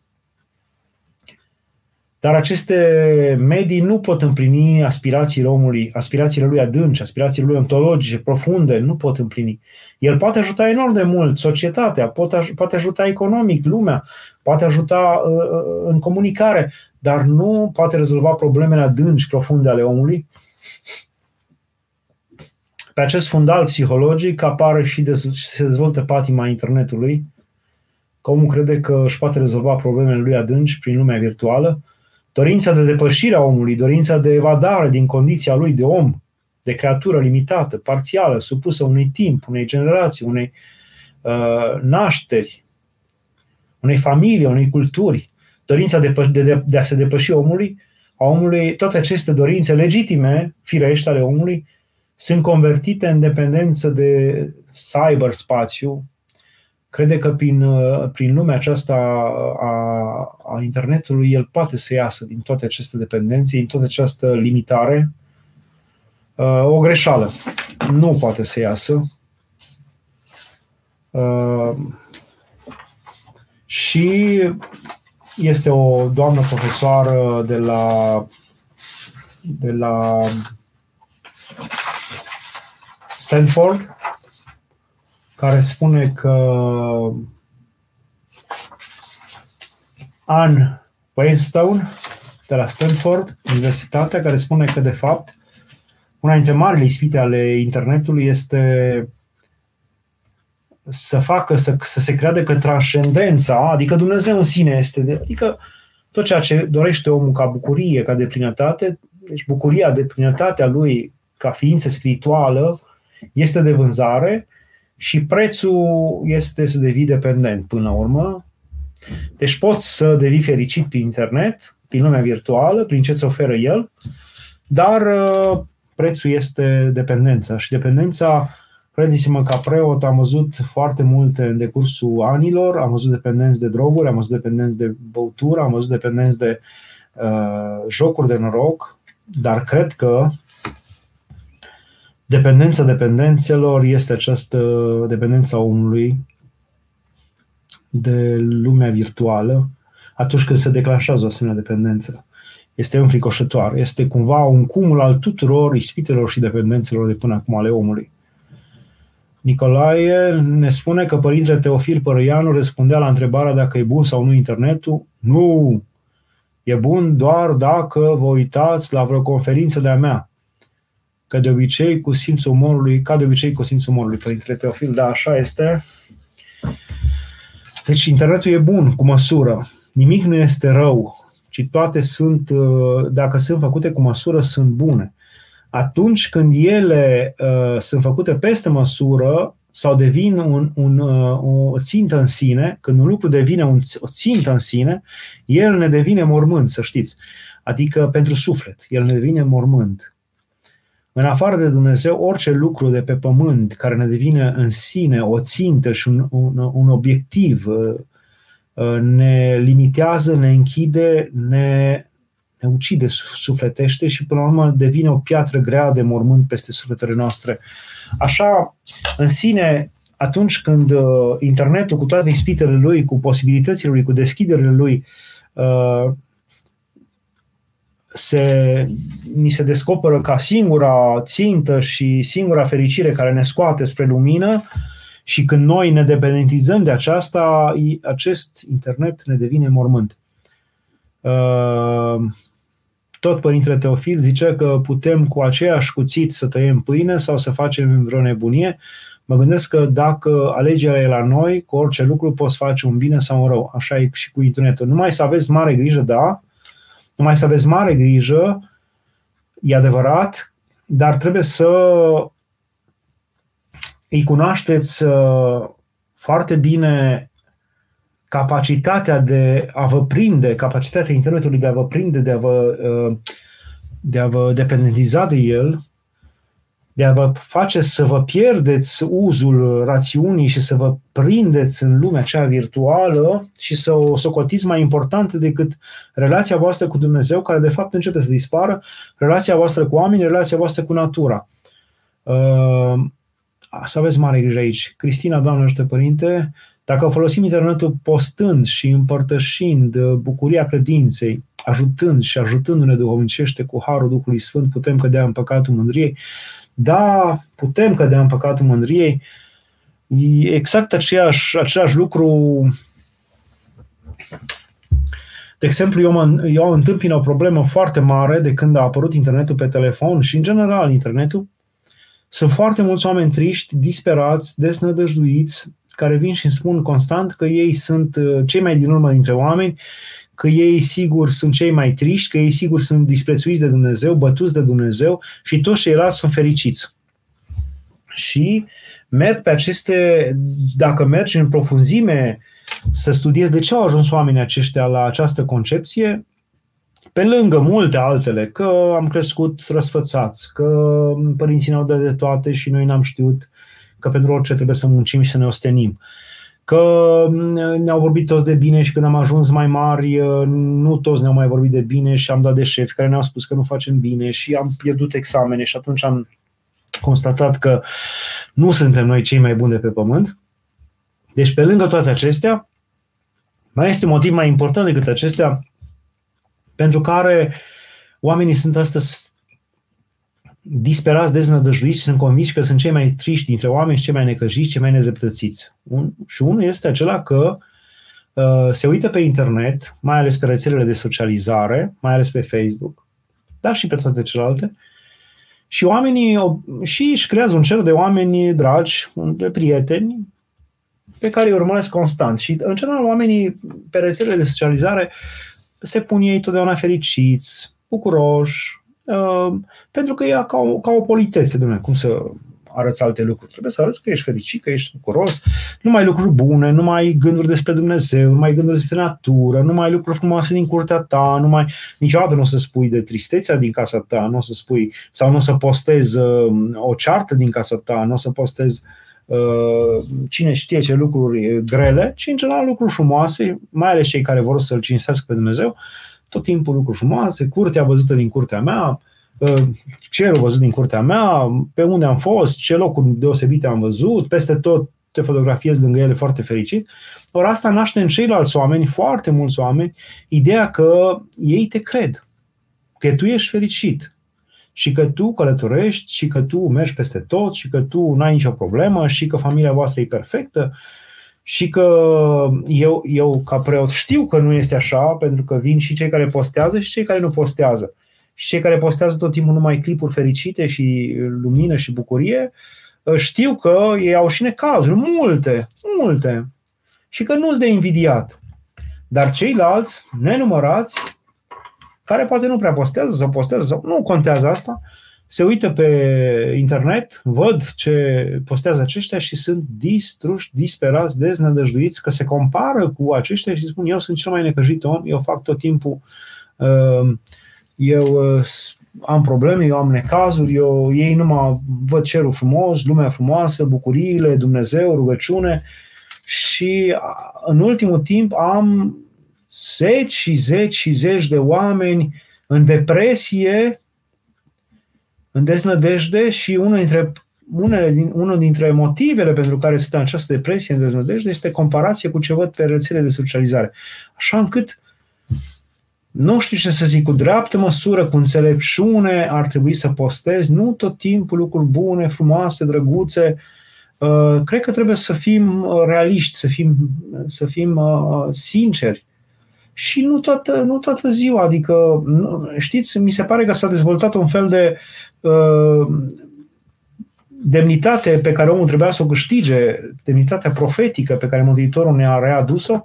dar aceste medii nu pot împlini aspirațiile omului, aspirațiile lui adânci, aspirațiile lui ontologice, profunde, nu pot împlini. El poate ajuta enorm de mult societatea, poate, poate ajuta economic lumea, poate ajuta uh, uh, în comunicare, dar nu poate rezolva problemele adânci, profunde ale omului. Pe acest fundal psihologic apare și se dezvoltă patima internetului, că omul crede că își poate rezolva problemele lui adânci prin lumea virtuală, dorința de depășire a omului, dorința de evadare din condiția lui de om, de creatură limitată, parțială, supusă unui timp, unei generații, unei uh, nașteri, unei familii, unei culturi, dorința de, de, de, de a se depăși omului, a omului, toate aceste dorințe legitime, firești ale omului, sunt convertite în dependență de cyberspațiu, crede că prin, uh, prin lumea aceasta a, a internetului el poate să iasă din toate aceste dependențe, din toată această limitare. Uh, o greșeală. Nu poate să iasă. Uh, și este o doamnă profesoară de la de la Stanford care spune că Anne Weinstein de la Stanford, Universitatea, care spune că, de fapt, una dintre marile ispite ale internetului este să facă, să, să se creadă că transcendența, adică Dumnezeu în sine este, de, adică tot ceea ce dorește omul ca bucurie, ca deplinătate, deci bucuria, deplinătatea lui ca ființă spirituală este de vânzare și prețul este să devii dependent până la urmă. Deci poți să devii fericit prin internet, prin lumea virtuală, prin ce îți oferă el, dar uh, prețul este dependența. Și dependența, credeți-mă, ca preot am văzut foarte multe în decursul anilor, am văzut dependenți de droguri, am văzut dependenți de băutură, am văzut dependenți de uh, jocuri de noroc, dar cred că Dependența dependențelor este această dependență a omului de lumea virtuală atunci când se declanșează o asemenea dependență. Este înfricoșătoare. Este cumva un cumul al tuturor ispitelor și dependențelor de până acum ale omului. Nicolae ne spune că părintele Teofil Părăianu răspundea la întrebarea dacă e bun sau nu internetul. Nu! E bun doar dacă vă uitați la vreo conferință de-a mea ca de obicei cu simțul umorului, ca de obicei cu simțul umorului, Părintele Teofil, da, așa este. Deci internetul e bun, cu măsură. Nimic nu este rău, ci toate sunt, uh, dacă sunt făcute cu măsură, sunt bune. Atunci când ele uh, sunt făcute peste măsură sau devin un, un, uh, o țintă în sine, când un lucru devine un, o țintă în sine, el ne devine mormânt, să știți. Adică pentru suflet, el ne devine mormânt. În afară de Dumnezeu, orice lucru de pe pământ care ne devine în sine o țintă și un, un, un obiectiv uh, uh, ne limitează, ne închide, ne, ne ucide sufletește și până la urmă devine o piatră grea de mormânt peste sufletele noastre. Așa, în sine, atunci când uh, internetul cu toate ispitele lui, cu posibilitățile lui, cu deschiderile lui, se, ni se descoperă ca singura țintă și singura fericire care ne scoate spre lumină și când noi ne dependentizăm de aceasta, acest internet ne devine mormânt. Uh, tot Părintele Teofil zice că putem cu aceeași cuțit să tăiem pâine sau să facem vreo nebunie. Mă gândesc că dacă alegerea e la noi, cu orice lucru poți face un bine sau un rău. Așa e și cu internetul. Numai să aveți mare grijă, da, numai să aveți mare grijă, e adevărat, dar trebuie să îi cunoașteți uh, foarte bine capacitatea de a vă prinde, capacitatea internetului de a vă prinde, de a vă, uh, de a vă dependentiza de el, de a vă face să vă pierdeți uzul rațiunii și să vă prindeți în lumea aceea virtuală și să o socotiți mai importantă decât relația voastră cu Dumnezeu, care de fapt începe să dispară, relația voastră cu oameni, relația voastră cu natura. Uh, să aveți mare grijă aici. Cristina, Doamne ajută Părinte, dacă folosim internetul postând și împărtășind uh, bucuria credinței, ajutând și ajutându-ne duhovnicește cu Harul Duhului Sfânt, putem cădea în păcatul mândriei. Da, putem cădea în păcatul mândriei. E exact aceeași, același lucru de exemplu, eu, mă, eu întâmpin o problemă foarte mare de când a apărut internetul pe telefon și, în general, internetul. Sunt foarte mulți oameni triști, disperați, desnădăjduiți, care vin și îmi spun constant că ei sunt uh, cei mai din urmă dintre oameni, că ei sigur sunt cei mai triști, că ei sigur sunt disprețuiți de Dumnezeu, bătuți de Dumnezeu și toți ceilalți sunt fericiți. Și merg pe aceste, dacă mergi în profunzime să studiezi de ce au ajuns oamenii aceștia la această concepție, pe lângă multe altele, că am crescut răsfățați, că părinții ne-au dat de toate și noi n-am știut că pentru orice trebuie să muncim și să ne ostenim. Că ne-au vorbit toți de bine și când am ajuns mai mari, nu toți ne-au mai vorbit de bine și am dat de șefi care ne-au spus că nu facem bine și am pierdut examene și atunci am constatat că nu suntem noi cei mai buni de pe pământ. Deci, pe lângă toate acestea, mai este un motiv mai important decât acestea pentru care oamenii sunt astăzi disperați, deznădăjuiți și sunt convinși că sunt cei mai triști dintre oameni și cei mai necăjiți, cei mai nedreptățiți. Un, și unul este acela că uh, se uită pe internet, mai ales pe rețelele de socializare, mai ales pe Facebook, dar și pe toate celelalte, și oamenii și își creează un cer de oameni dragi, de prieteni, pe care îi urmăresc constant. Și, în general, oamenii pe rețelele de socializare se pun ei totdeauna fericiți, bucuroși, uh, pentru că e ca o, ca o politețe, dumne, cum să arăți alte lucruri. Trebuie să arăți că ești fericit, că ești bucuros, nu mai lucruri bune, nu mai gânduri despre Dumnezeu, nu mai gânduri despre natură, nu mai lucruri frumoase din curtea ta, nu mai niciodată nu o să spui de tristețea din casa ta, nu o să spui sau nu o să postezi uh, o ceartă din casa ta, nu o să postezi uh, cine știe ce lucruri grele, ci în general lucruri frumoase, mai ales cei care vor să-L cinstească pe Dumnezeu, tot timpul lucruri frumoase, curtea văzută din curtea mea, uh, cerul văzut din curtea mea, pe unde am fost, ce locuri deosebite am văzut, peste tot te fotografiezi lângă ele foarte fericit. Ori asta naște în ceilalți oameni, foarte mulți oameni, ideea că ei te cred, că tu ești fericit și că tu călătorești și că tu mergi peste tot și că tu n-ai nicio problemă și că familia voastră e perfectă și că eu, eu ca preot știu că nu este așa, pentru că vin și cei care postează și cei care nu postează. Și cei care postează tot timpul numai clipuri fericite și lumină și bucurie, știu că ei au și necazuri, multe, multe, și că nu-s de invidiat. Dar ceilalți, nenumărați, care poate nu prea postează sau postează sau nu contează asta, se uită pe internet, văd ce postează aceștia și sunt distruși, disperați, deznădăjduiți că se compară cu aceștia și spun eu sunt cel mai necăjit om, eu fac tot timpul, uh, eu uh, am probleme, eu am necazuri, eu, ei numai văd cerul frumos, lumea frumoasă, bucuriile, Dumnezeu, rugăciune. Și în ultimul timp am zeci și zeci și zeci de oameni în depresie în deznădejde și unul dintre, unele din, unul dintre motivele pentru care sunt în această depresie în deznădejde este comparație cu ce văd pe rețele de socializare. Așa încât nu știu ce să zic, cu dreaptă măsură, cu înțelepciune ar trebui să postez, nu tot timpul lucruri bune, frumoase, drăguțe. Uh, cred că trebuie să fim realiști, să fim, să fim uh, sinceri și nu toată, nu toată ziua. Adică, știți, mi se pare că s-a dezvoltat un fel de uh, demnitate pe care omul trebuia să o câștige, demnitatea profetică pe care Mântuitorul ne-a readus-o,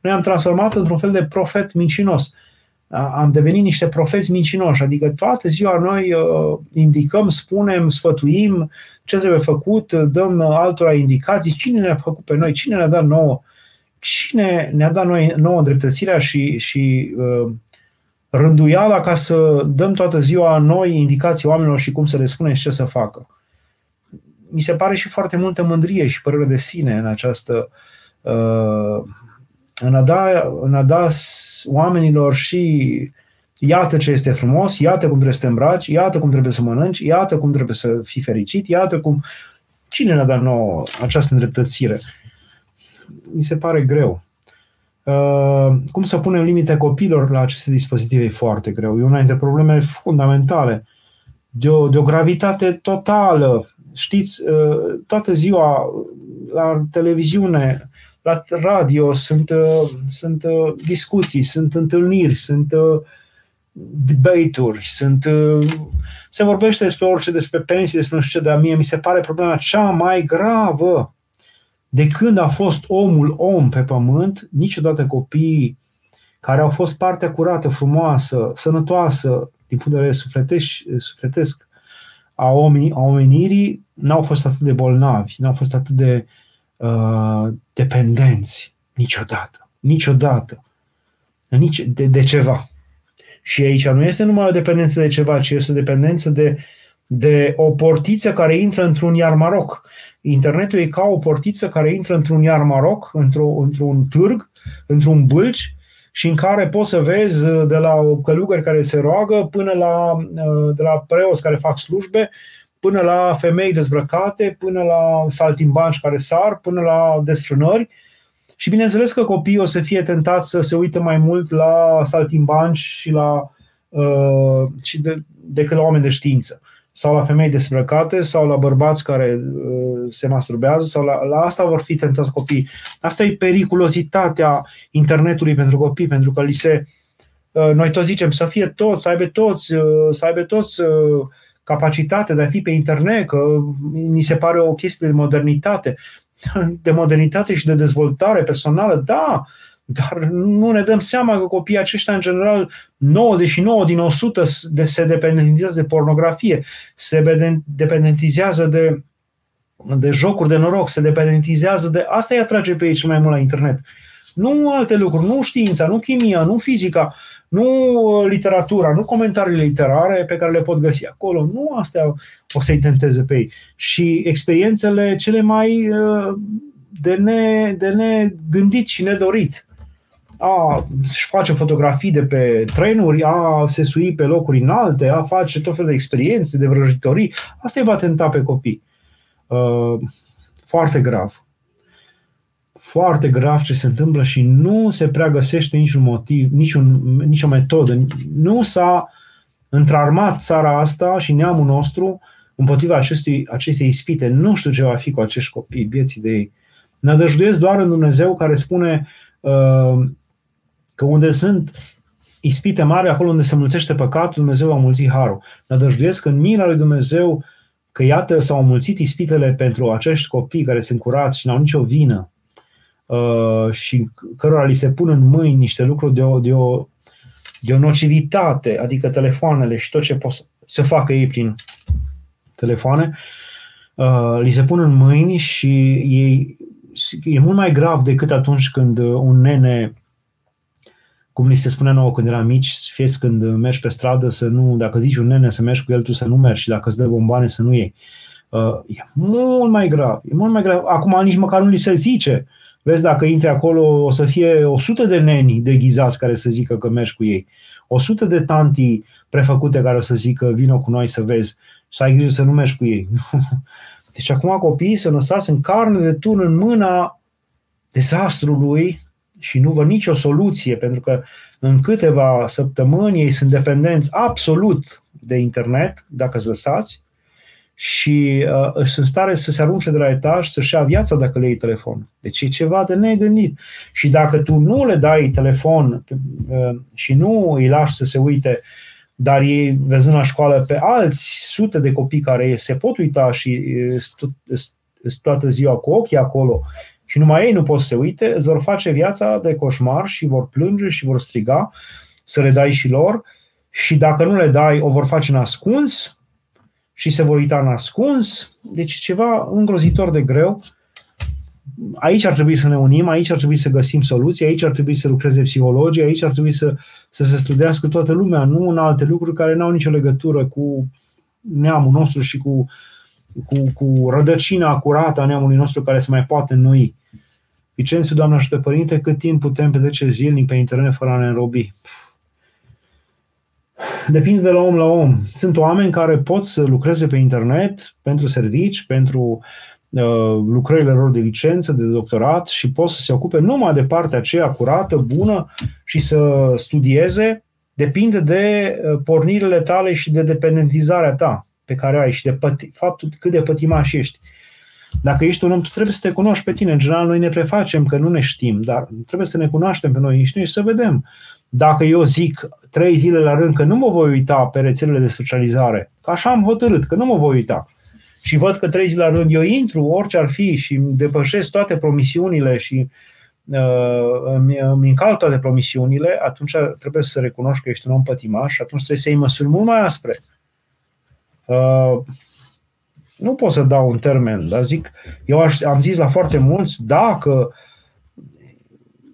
noi am transformat într-un fel de profet mincinos. am devenit niște profeți mincinoși, adică toată ziua noi uh, indicăm, spunem, sfătuim ce trebuie făcut, dăm altora indicații, cine ne-a făcut pe noi, cine ne-a dat nouă, cine ne-a dat noi, nouă îndreptățirea și, și uh, rânduiala ca să dăm toată ziua noi indicații oamenilor și cum să le spunem și ce să facă. Mi se pare și foarte multă mândrie și părere de sine în această uh, în a, da, în a da oamenilor și iată ce este frumos, iată cum trebuie să te îmbraci, iată cum trebuie să mănânci, iată cum trebuie să fii fericit, iată cum... Cine ne-a dat nouă această îndreptățire? Mi se pare greu. Uh, cum să punem limite copilor la aceste dispozitive e foarte greu. E una dintre problemele fundamentale. De o, de o gravitate totală. Știți, uh, toată ziua la televiziune la radio sunt, uh, sunt uh, discuții, sunt întâlniri, sunt uh, debate-uri, sunt, se vorbește despre orice, despre pensii, despre nu știu ce, dar mie mi se pare problema cea mai gravă. De când a fost omul om pe pământ, niciodată copiii care au fost partea curată, frumoasă, sănătoasă, din punct de vedere sufletesc, sufletesc a, omeni, a omenirii, n-au fost atât de bolnavi, n-au fost atât de uh, Uh, dependenți niciodată. Niciodată. Nici de, de ceva. Și aici nu este numai o dependență de ceva, ci este o dependență de, de o portiță care intră într-un iar maroc. Internetul e ca o portiță care intră într-un iar maroc, într-o, într-un târg, într-un bâlci și în care poți să vezi uh, de la călugări care se roagă până la, uh, de la preoți care fac slujbe, până la femei dezbrăcate, până la saltimbanci care sar, până la desfrânări. Și bineînțeles că copiii o să fie tentați să se uite mai mult la saltimbanci și, la, uh, și de, decât la oameni de știință. Sau la femei dezbrăcate, sau la bărbați care uh, se masturbează, sau la, la asta vor fi tentați copii. Asta e periculozitatea internetului pentru copii, pentru că li se. Uh, noi toți zicem să fie toți, să aibă toți, uh, să aibă toți uh, capacitate de a fi pe internet, că mi se pare o chestie de modernitate, <laughs> de modernitate și de dezvoltare personală, da, dar nu ne dăm seama că copiii aceștia, în general, 99 din 100 de, se dependentizează de pornografie, se dependentizează de, de jocuri de noroc, se dependentizează de... Asta îi atrage pe ei cel mai mult la internet. Nu alte lucruri, nu știința, nu chimia, nu fizica, nu literatura, nu comentariile literare pe care le pot găsi acolo, nu astea o să-i tenteze pe ei. Și experiențele cele mai uh, de, ne, de negândit și nedorit. A și face fotografii de pe trenuri, a se sui pe locuri înalte, a face tot felul de experiențe, de vrăjitorii. Asta îi va tenta pe copii. Uh, foarte grav foarte grav ce se întâmplă și nu se prea găsește niciun motiv, niciun, nicio metodă. Nu s-a întrarmat țara asta și neamul nostru împotriva acestui, acestei ispite. Nu știu ce va fi cu acești copii, vieții de ei. Nădăjduiesc doar în Dumnezeu care spune uh, că unde sunt ispite mari, acolo unde se mulțește păcatul, Dumnezeu va mulți harul. Nădăjduiesc în mila lui Dumnezeu că iată s-au mulțit ispitele pentru acești copii care sunt curați și n-au nicio vină Uh, și cărora li se pun în mâini niște lucruri de o, de o, de o nocivitate, adică telefoanele și tot ce pot să facă ei prin telefoane, uh, li se pun în mâini și ei, e mult mai grav decât atunci când un nene cum ni se spune nouă când eram mici, fie când mergi pe stradă să nu, dacă zici un nene să mergi cu el, tu să nu mergi și dacă îți dă bomboane să nu iei. Uh, e mult mai grav, e mult mai grav. Acum nici măcar nu li se zice. Uh, Vezi, dacă intri acolo, o să fie 100 de neni deghizați care să zică că mergi cu ei. 100 de tanti prefăcute care o să zică vină cu noi să vezi să ai grijă să nu mergi cu ei. <laughs> Deci acum copiii să lăsați în carne de tun în mâna dezastrului și nu văd nicio soluție, pentru că în câteva săptămâni ei sunt dependenți absolut de internet, dacă îți lăsați, și uh, sunt în stare să se arunce de la etaj, să-și ia viața dacă le iei telefon. Deci e ceva de negândit. Și dacă tu nu le dai telefon uh, și nu îi lași să se uite, dar ei văzând la școală pe alți sute de copii care se pot uita și sunt toată ziua cu ochii acolo și numai ei nu pot să se uite, îți vor face viața de coșmar și vor plânge și vor striga să le dai și lor și dacă nu le dai, o vor face în ascuns și se vor uita în ascuns. Deci ceva îngrozitor de greu. Aici ar trebui să ne unim, aici ar trebui să găsim soluții, aici ar trebui să lucreze psihologii, aici ar trebui să, să se studiască toată lumea, nu în alte lucruri care nu au nicio legătură cu neamul nostru și cu, cu, cu rădăcina curată a neamului nostru care se mai poate înnoi. Vicențiu, Doamne ajută Părinte, cât timp putem petrece zilnic pe internet fără a ne înrobi? Depinde de la om la om. Sunt oameni care pot să lucreze pe internet pentru servici, pentru uh, lucrările lor de licență, de doctorat și pot să se ocupe numai de partea aceea curată, bună și să studieze. Depinde de uh, pornirile tale și de dependentizarea ta pe care ai și de păti- faptul cât de pătimaș ești. Dacă ești un om, tu trebuie să te cunoști pe tine. În general, noi ne prefacem că nu ne știm, dar trebuie să ne cunoaștem pe noi înșine și să vedem. Dacă eu zic trei zile la rând că nu mă voi uita pe rețelele de socializare, că așa am hotărât, că nu mă voi uita, și văd că trei zile la rând eu intru, orice ar fi, și îmi depășesc toate promisiunile și uh, îmi, îmi încalc toate promisiunile, atunci trebuie să recunoști că ești un om pătimaș și atunci trebuie să iei măsuri mult mai aspre. Uh, nu pot să dau un termen, dar zic, eu aș, am zis la foarte mulți, dacă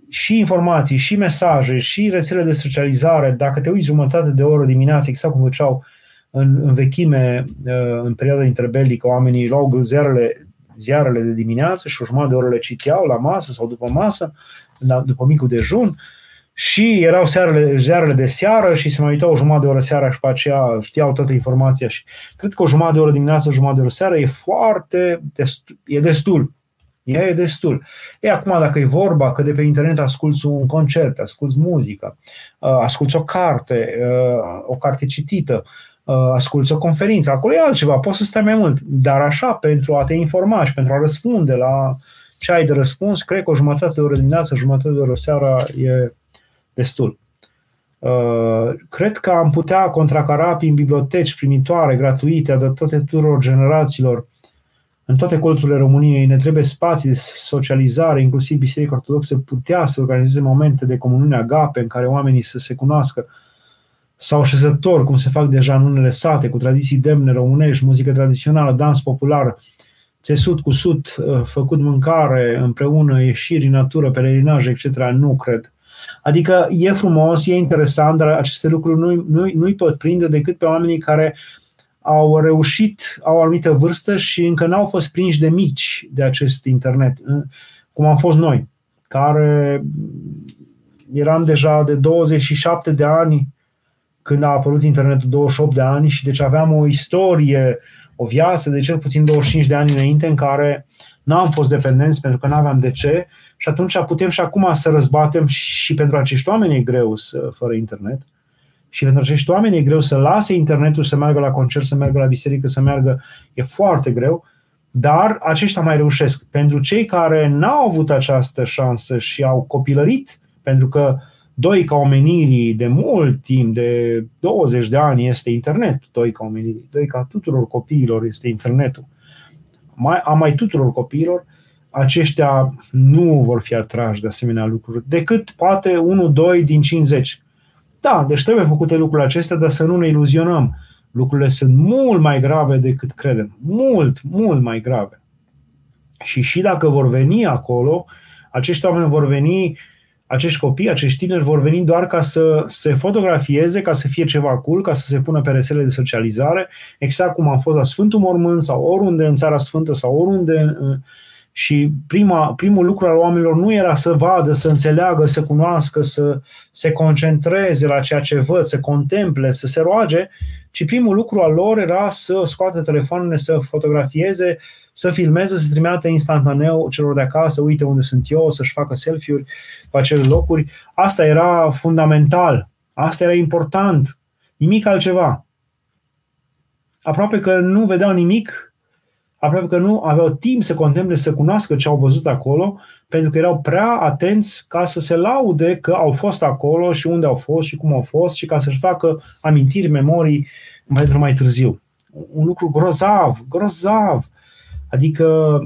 și informații, și mesaje, și rețele de socializare, dacă te uiți jumătate de oră dimineața, exact cum făceau în, în vechime, uh, în perioada interbelică, oamenii luau ziarele, ziarele de dimineață și o jumătate de oră le citeau la masă sau după masă, după micul dejun, și erau searele, ziarele de seară și se mai uitau o jumătate de oră seara și pe aceea știau toată informația și cred că o jumătate de oră dimineață, o jumătate de oră seară e foarte destul, e destul. E destul. E acum dacă e vorba că de pe internet asculți un concert, asculți muzică, uh, asculți o carte, uh, o carte citită, uh, asculți o conferință, acolo e altceva, poți să stai mai mult. Dar așa, pentru a te informa și pentru a răspunde la ce ai de răspuns, cred că o jumătate de oră dimineață, o jumătate de oră seara e destul. Uh, cred că am putea contracara prin biblioteci primitoare, gratuite, adaptate tuturor generațiilor, în toate colțurile României ne trebuie spații de socializare, inclusiv Biserica Ortodoxă putea să organizeze momente de comuniune agape în care oamenii să se cunoască sau șezători, cum se fac deja în unele sate, cu tradiții demne românești, muzică tradițională, dans popular, țesut cu sut, uh, făcut mâncare împreună, ieșiri în natură, pelerinaje, etc. Nu cred. Adică e frumos, e interesant, dar aceste lucruri nu, nu, nu-i pot prinde decât pe oamenii care au reușit, au o anumită vârstă și încă n-au fost prinși de mici de acest internet, cum am fost noi, care eram deja de 27 de ani când a apărut internetul, 28 de ani și deci aveam o istorie, o viață de cel puțin 25 de ani înainte în care n-am fost dependenți pentru că nu aveam de ce și atunci putem și acum să răzbatem și pentru acești oameni e greu să, fără internet și pentru acești oameni e greu să lase internetul, să meargă la concert, să meargă la biserică, să meargă, e foarte greu, dar aceștia mai reușesc. Pentru cei care n-au avut această șansă și au copilărit, pentru că doi ca omenirii de mult timp, de 20 de ani este internet, doi ca omenirii, doi ca tuturor copiilor este internetul. Mai, a mai tuturor copiilor, aceștia nu vor fi atrași de asemenea lucruri, decât poate 1-2 din 50. Da, deci trebuie făcute lucrurile acestea, dar să nu ne iluzionăm. Lucrurile sunt mult mai grave decât credem. Mult, mult mai grave. Și și dacă vor veni acolo, acești oameni vor veni, acești copii, acești tineri vor veni doar ca să se fotografieze, ca să fie ceva cool, ca să se pună pe rețele de socializare, exact cum am fost la Sfântul Mormânt sau oriunde în Țara Sfântă sau oriunde și prima, primul lucru al oamenilor nu era să vadă, să înțeleagă, să cunoască, să se concentreze la ceea ce văd, să contemple, să se roage, ci primul lucru al lor era să scoată telefoanele, să fotografieze, să filmeze, să trimită instantaneu celor de acasă, uite unde sunt eu, să-și facă selfie-uri pe acele locuri. Asta era fundamental, asta era important, nimic altceva. Aproape că nu vedeau nimic aproape că nu aveau timp să contemple, să cunoască ce au văzut acolo, pentru că erau prea atenți ca să se laude că au fost acolo și unde au fost și cum au fost și ca să-și facă amintiri, memorii pentru mai târziu. Un lucru grozav, grozav. Adică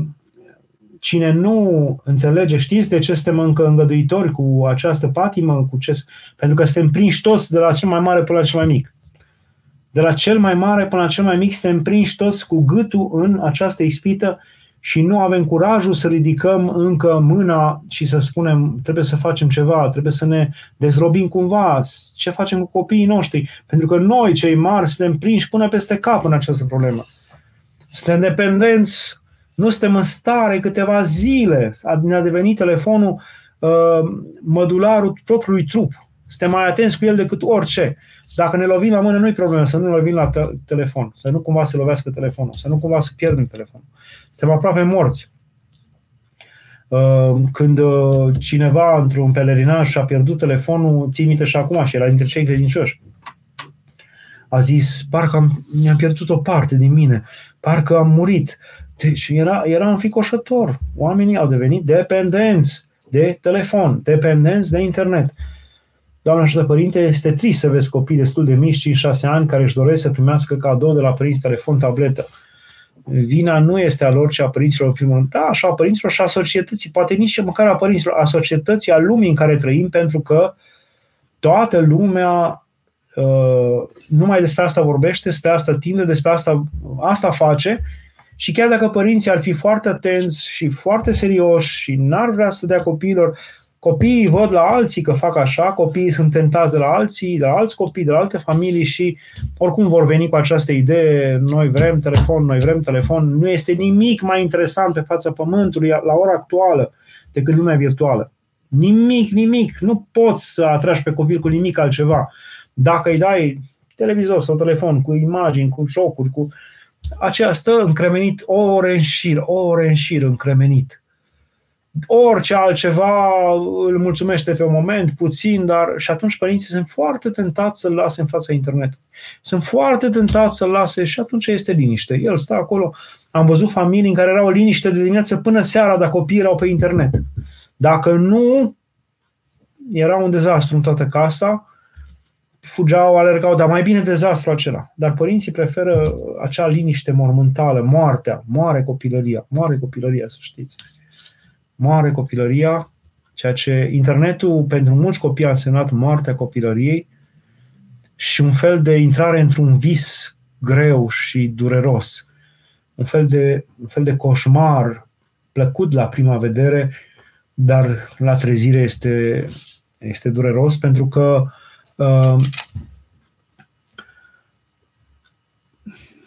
cine nu înțelege, știți de ce suntem încă îngăduitori cu această patimă? Cu ce? Pentru că suntem prinși toți de la cel mai mare până la cel mai mic. De la cel mai mare până la cel mai mic suntem prinși toți cu gâtul în această ispită și nu avem curajul să ridicăm încă mâna și să spunem trebuie să facem ceva, trebuie să ne dezrobim cumva, ce facem cu copiii noștri. Pentru că noi, cei mari, suntem prinși până peste cap în această problemă. Suntem dependenți, nu suntem în stare câteva zile. Ne-a devenit telefonul uh, mădularul propriului trup. Suntem mai atenți cu el decât orice. Dacă ne lovim la mână, nu-i problemă să nu ne lovim la te- telefon, să nu cumva să lovească telefonul, să nu cumva să pierdem telefonul. Suntem aproape morți. Uh, când uh, cineva într-un pelerinaj și-a pierdut telefonul, ții minte și acum, și era dintre cei credincioși, a zis, parcă am, mi-am pierdut o parte din mine, parcă am murit. Deci era, era înficoșător. Oamenii au devenit dependenți de telefon, dependenți de internet. Doamne și de părinte, este trist să vezi copii destul de mici, 5-6 ani, care își doresc să primească cadou de la părinți telefon, tabletă. Vina nu este a lor, ci a părinților, în primul rând. Da, așa, a părinților și a societății, poate nici măcar a părinților, a societății, a lumii în care trăim, pentru că toată lumea uh, numai despre asta vorbește, despre asta tinde, despre asta, asta face și chiar dacă părinții ar fi foarte atenți și foarte serioși și n-ar vrea să dea copiilor Copiii văd la alții că fac așa, copiii sunt tentați de la alții, de la alți copii, de la alte familii și oricum vor veni cu această idee, noi vrem telefon, noi vrem telefon. Nu este nimic mai interesant pe fața pământului la ora actuală decât lumea virtuală. Nimic, nimic. Nu poți să atragi pe copil cu nimic altceva. Dacă îi dai televizor sau telefon cu imagini, cu jocuri, cu aceea stă încremenit o ore în șir, o ore în șir încremenit orice altceva îl mulțumește pe un moment, puțin, dar și atunci părinții sunt foarte tentați să-l lase în fața internetului. Sunt foarte tentați să-l lase și atunci este liniște. El stă acolo. Am văzut familii în care era o liniște de dimineață până seara dacă copiii erau pe internet. Dacă nu, era un dezastru în toată casa, fugeau, alergau, dar mai bine dezastru acela. Dar părinții preferă acea liniște mormântală, moartea, moare copilăria, moare copilăria, să știți moare copilăria, ceea ce internetul pentru mulți copii a însemnat moartea copilăriei și un fel de intrare într-un vis greu și dureros, un fel de, un fel de coșmar plăcut la prima vedere, dar la trezire este, este dureros pentru că uh,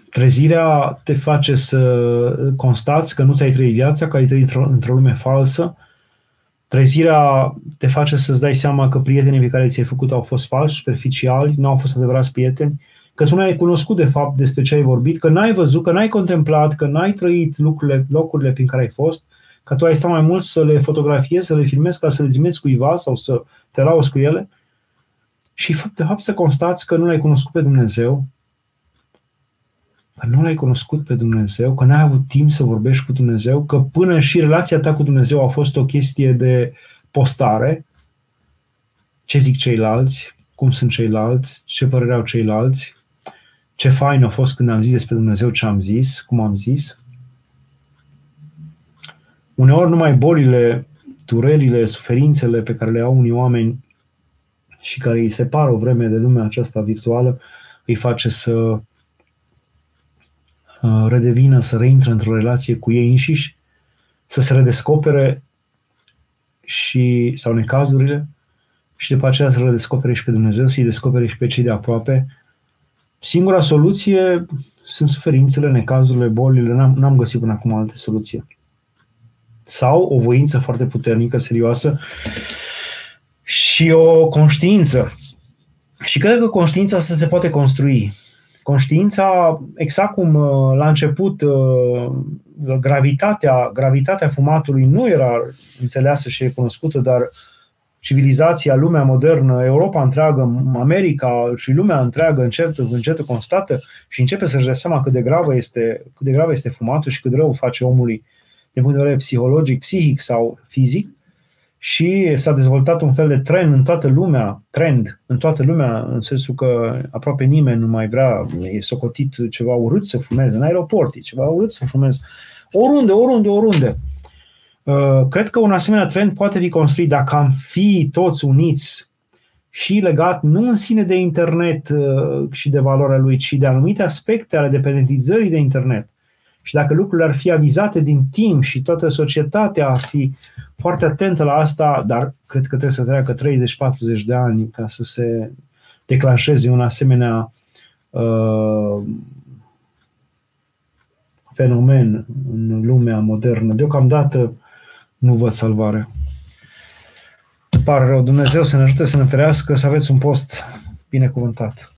Trezirea te face să constați că nu ți-ai trăit viața, că ai trăit într-o, într lume falsă. Trezirea te face să-ți dai seama că prietenii pe care ți-ai făcut au fost falși, superficiali, nu au fost adevărați prieteni, că tu n-ai cunoscut de fapt despre ce ai vorbit, că n-ai văzut, că n-ai contemplat, că n-ai trăit lucrurile, locurile prin care ai fost, că tu ai stat mai mult să le fotografiezi, să le filmezi ca să le trimiți cuiva sau să te lauzi cu ele și de fapt să constați că nu l-ai cunoscut pe Dumnezeu, că nu l-ai cunoscut pe Dumnezeu, că n-ai avut timp să vorbești cu Dumnezeu, că până și relația ta cu Dumnezeu a fost o chestie de postare, ce zic ceilalți, cum sunt ceilalți, ce părere au ceilalți, ce fain a fost când am zis despre Dumnezeu ce am zis, cum am zis. Uneori numai bolile, durerile, suferințele pe care le au unii oameni și care îi separă o vreme de lumea aceasta virtuală, îi face să Uh, redevină, să reintre într-o relație cu ei înșiși, să se redescopere și, sau necazurile și după aceea să le descopere și pe Dumnezeu, să-i descopere și pe cei de aproape. Singura soluție sunt suferințele, necazurile, bolile, n-am, n-am găsit până acum alte soluție. Sau o voință foarte puternică, serioasă și o conștiință. Și cred că conștiința asta se poate construi. Conștiința, exact cum uh, la început uh, gravitatea, gravitatea fumatului nu era înțeleasă și recunoscută, dar civilizația, lumea modernă, Europa întreagă, America și lumea întreagă încet, încet constată și începe să-și dea seama cât de gravă este, cât de gravă este fumatul și cât rău face omului din punct de vedere psihologic, psihic sau fizic și s-a dezvoltat un fel de trend în toată lumea, trend în toată lumea, în sensul că aproape nimeni nu mai vrea, e socotit ceva urât să fumeze, în aeroport e ceva urât să fumeze, oriunde, oriunde, oriunde. Uh, cred că un asemenea trend poate fi construit dacă am fi toți uniți și legat nu în sine de internet uh, și de valoarea lui, ci de anumite aspecte ale dependentizării de internet. Și dacă lucrurile ar fi avizate din timp și toată societatea ar fi foarte atentă la asta, dar cred că trebuie să treacă 30-40 de ani ca să se declanșeze un asemenea uh, fenomen în lumea modernă. Deocamdată nu văd salvare. Pare rău. Dumnezeu să ne ajute să ne trăiască, să aveți un post binecuvântat.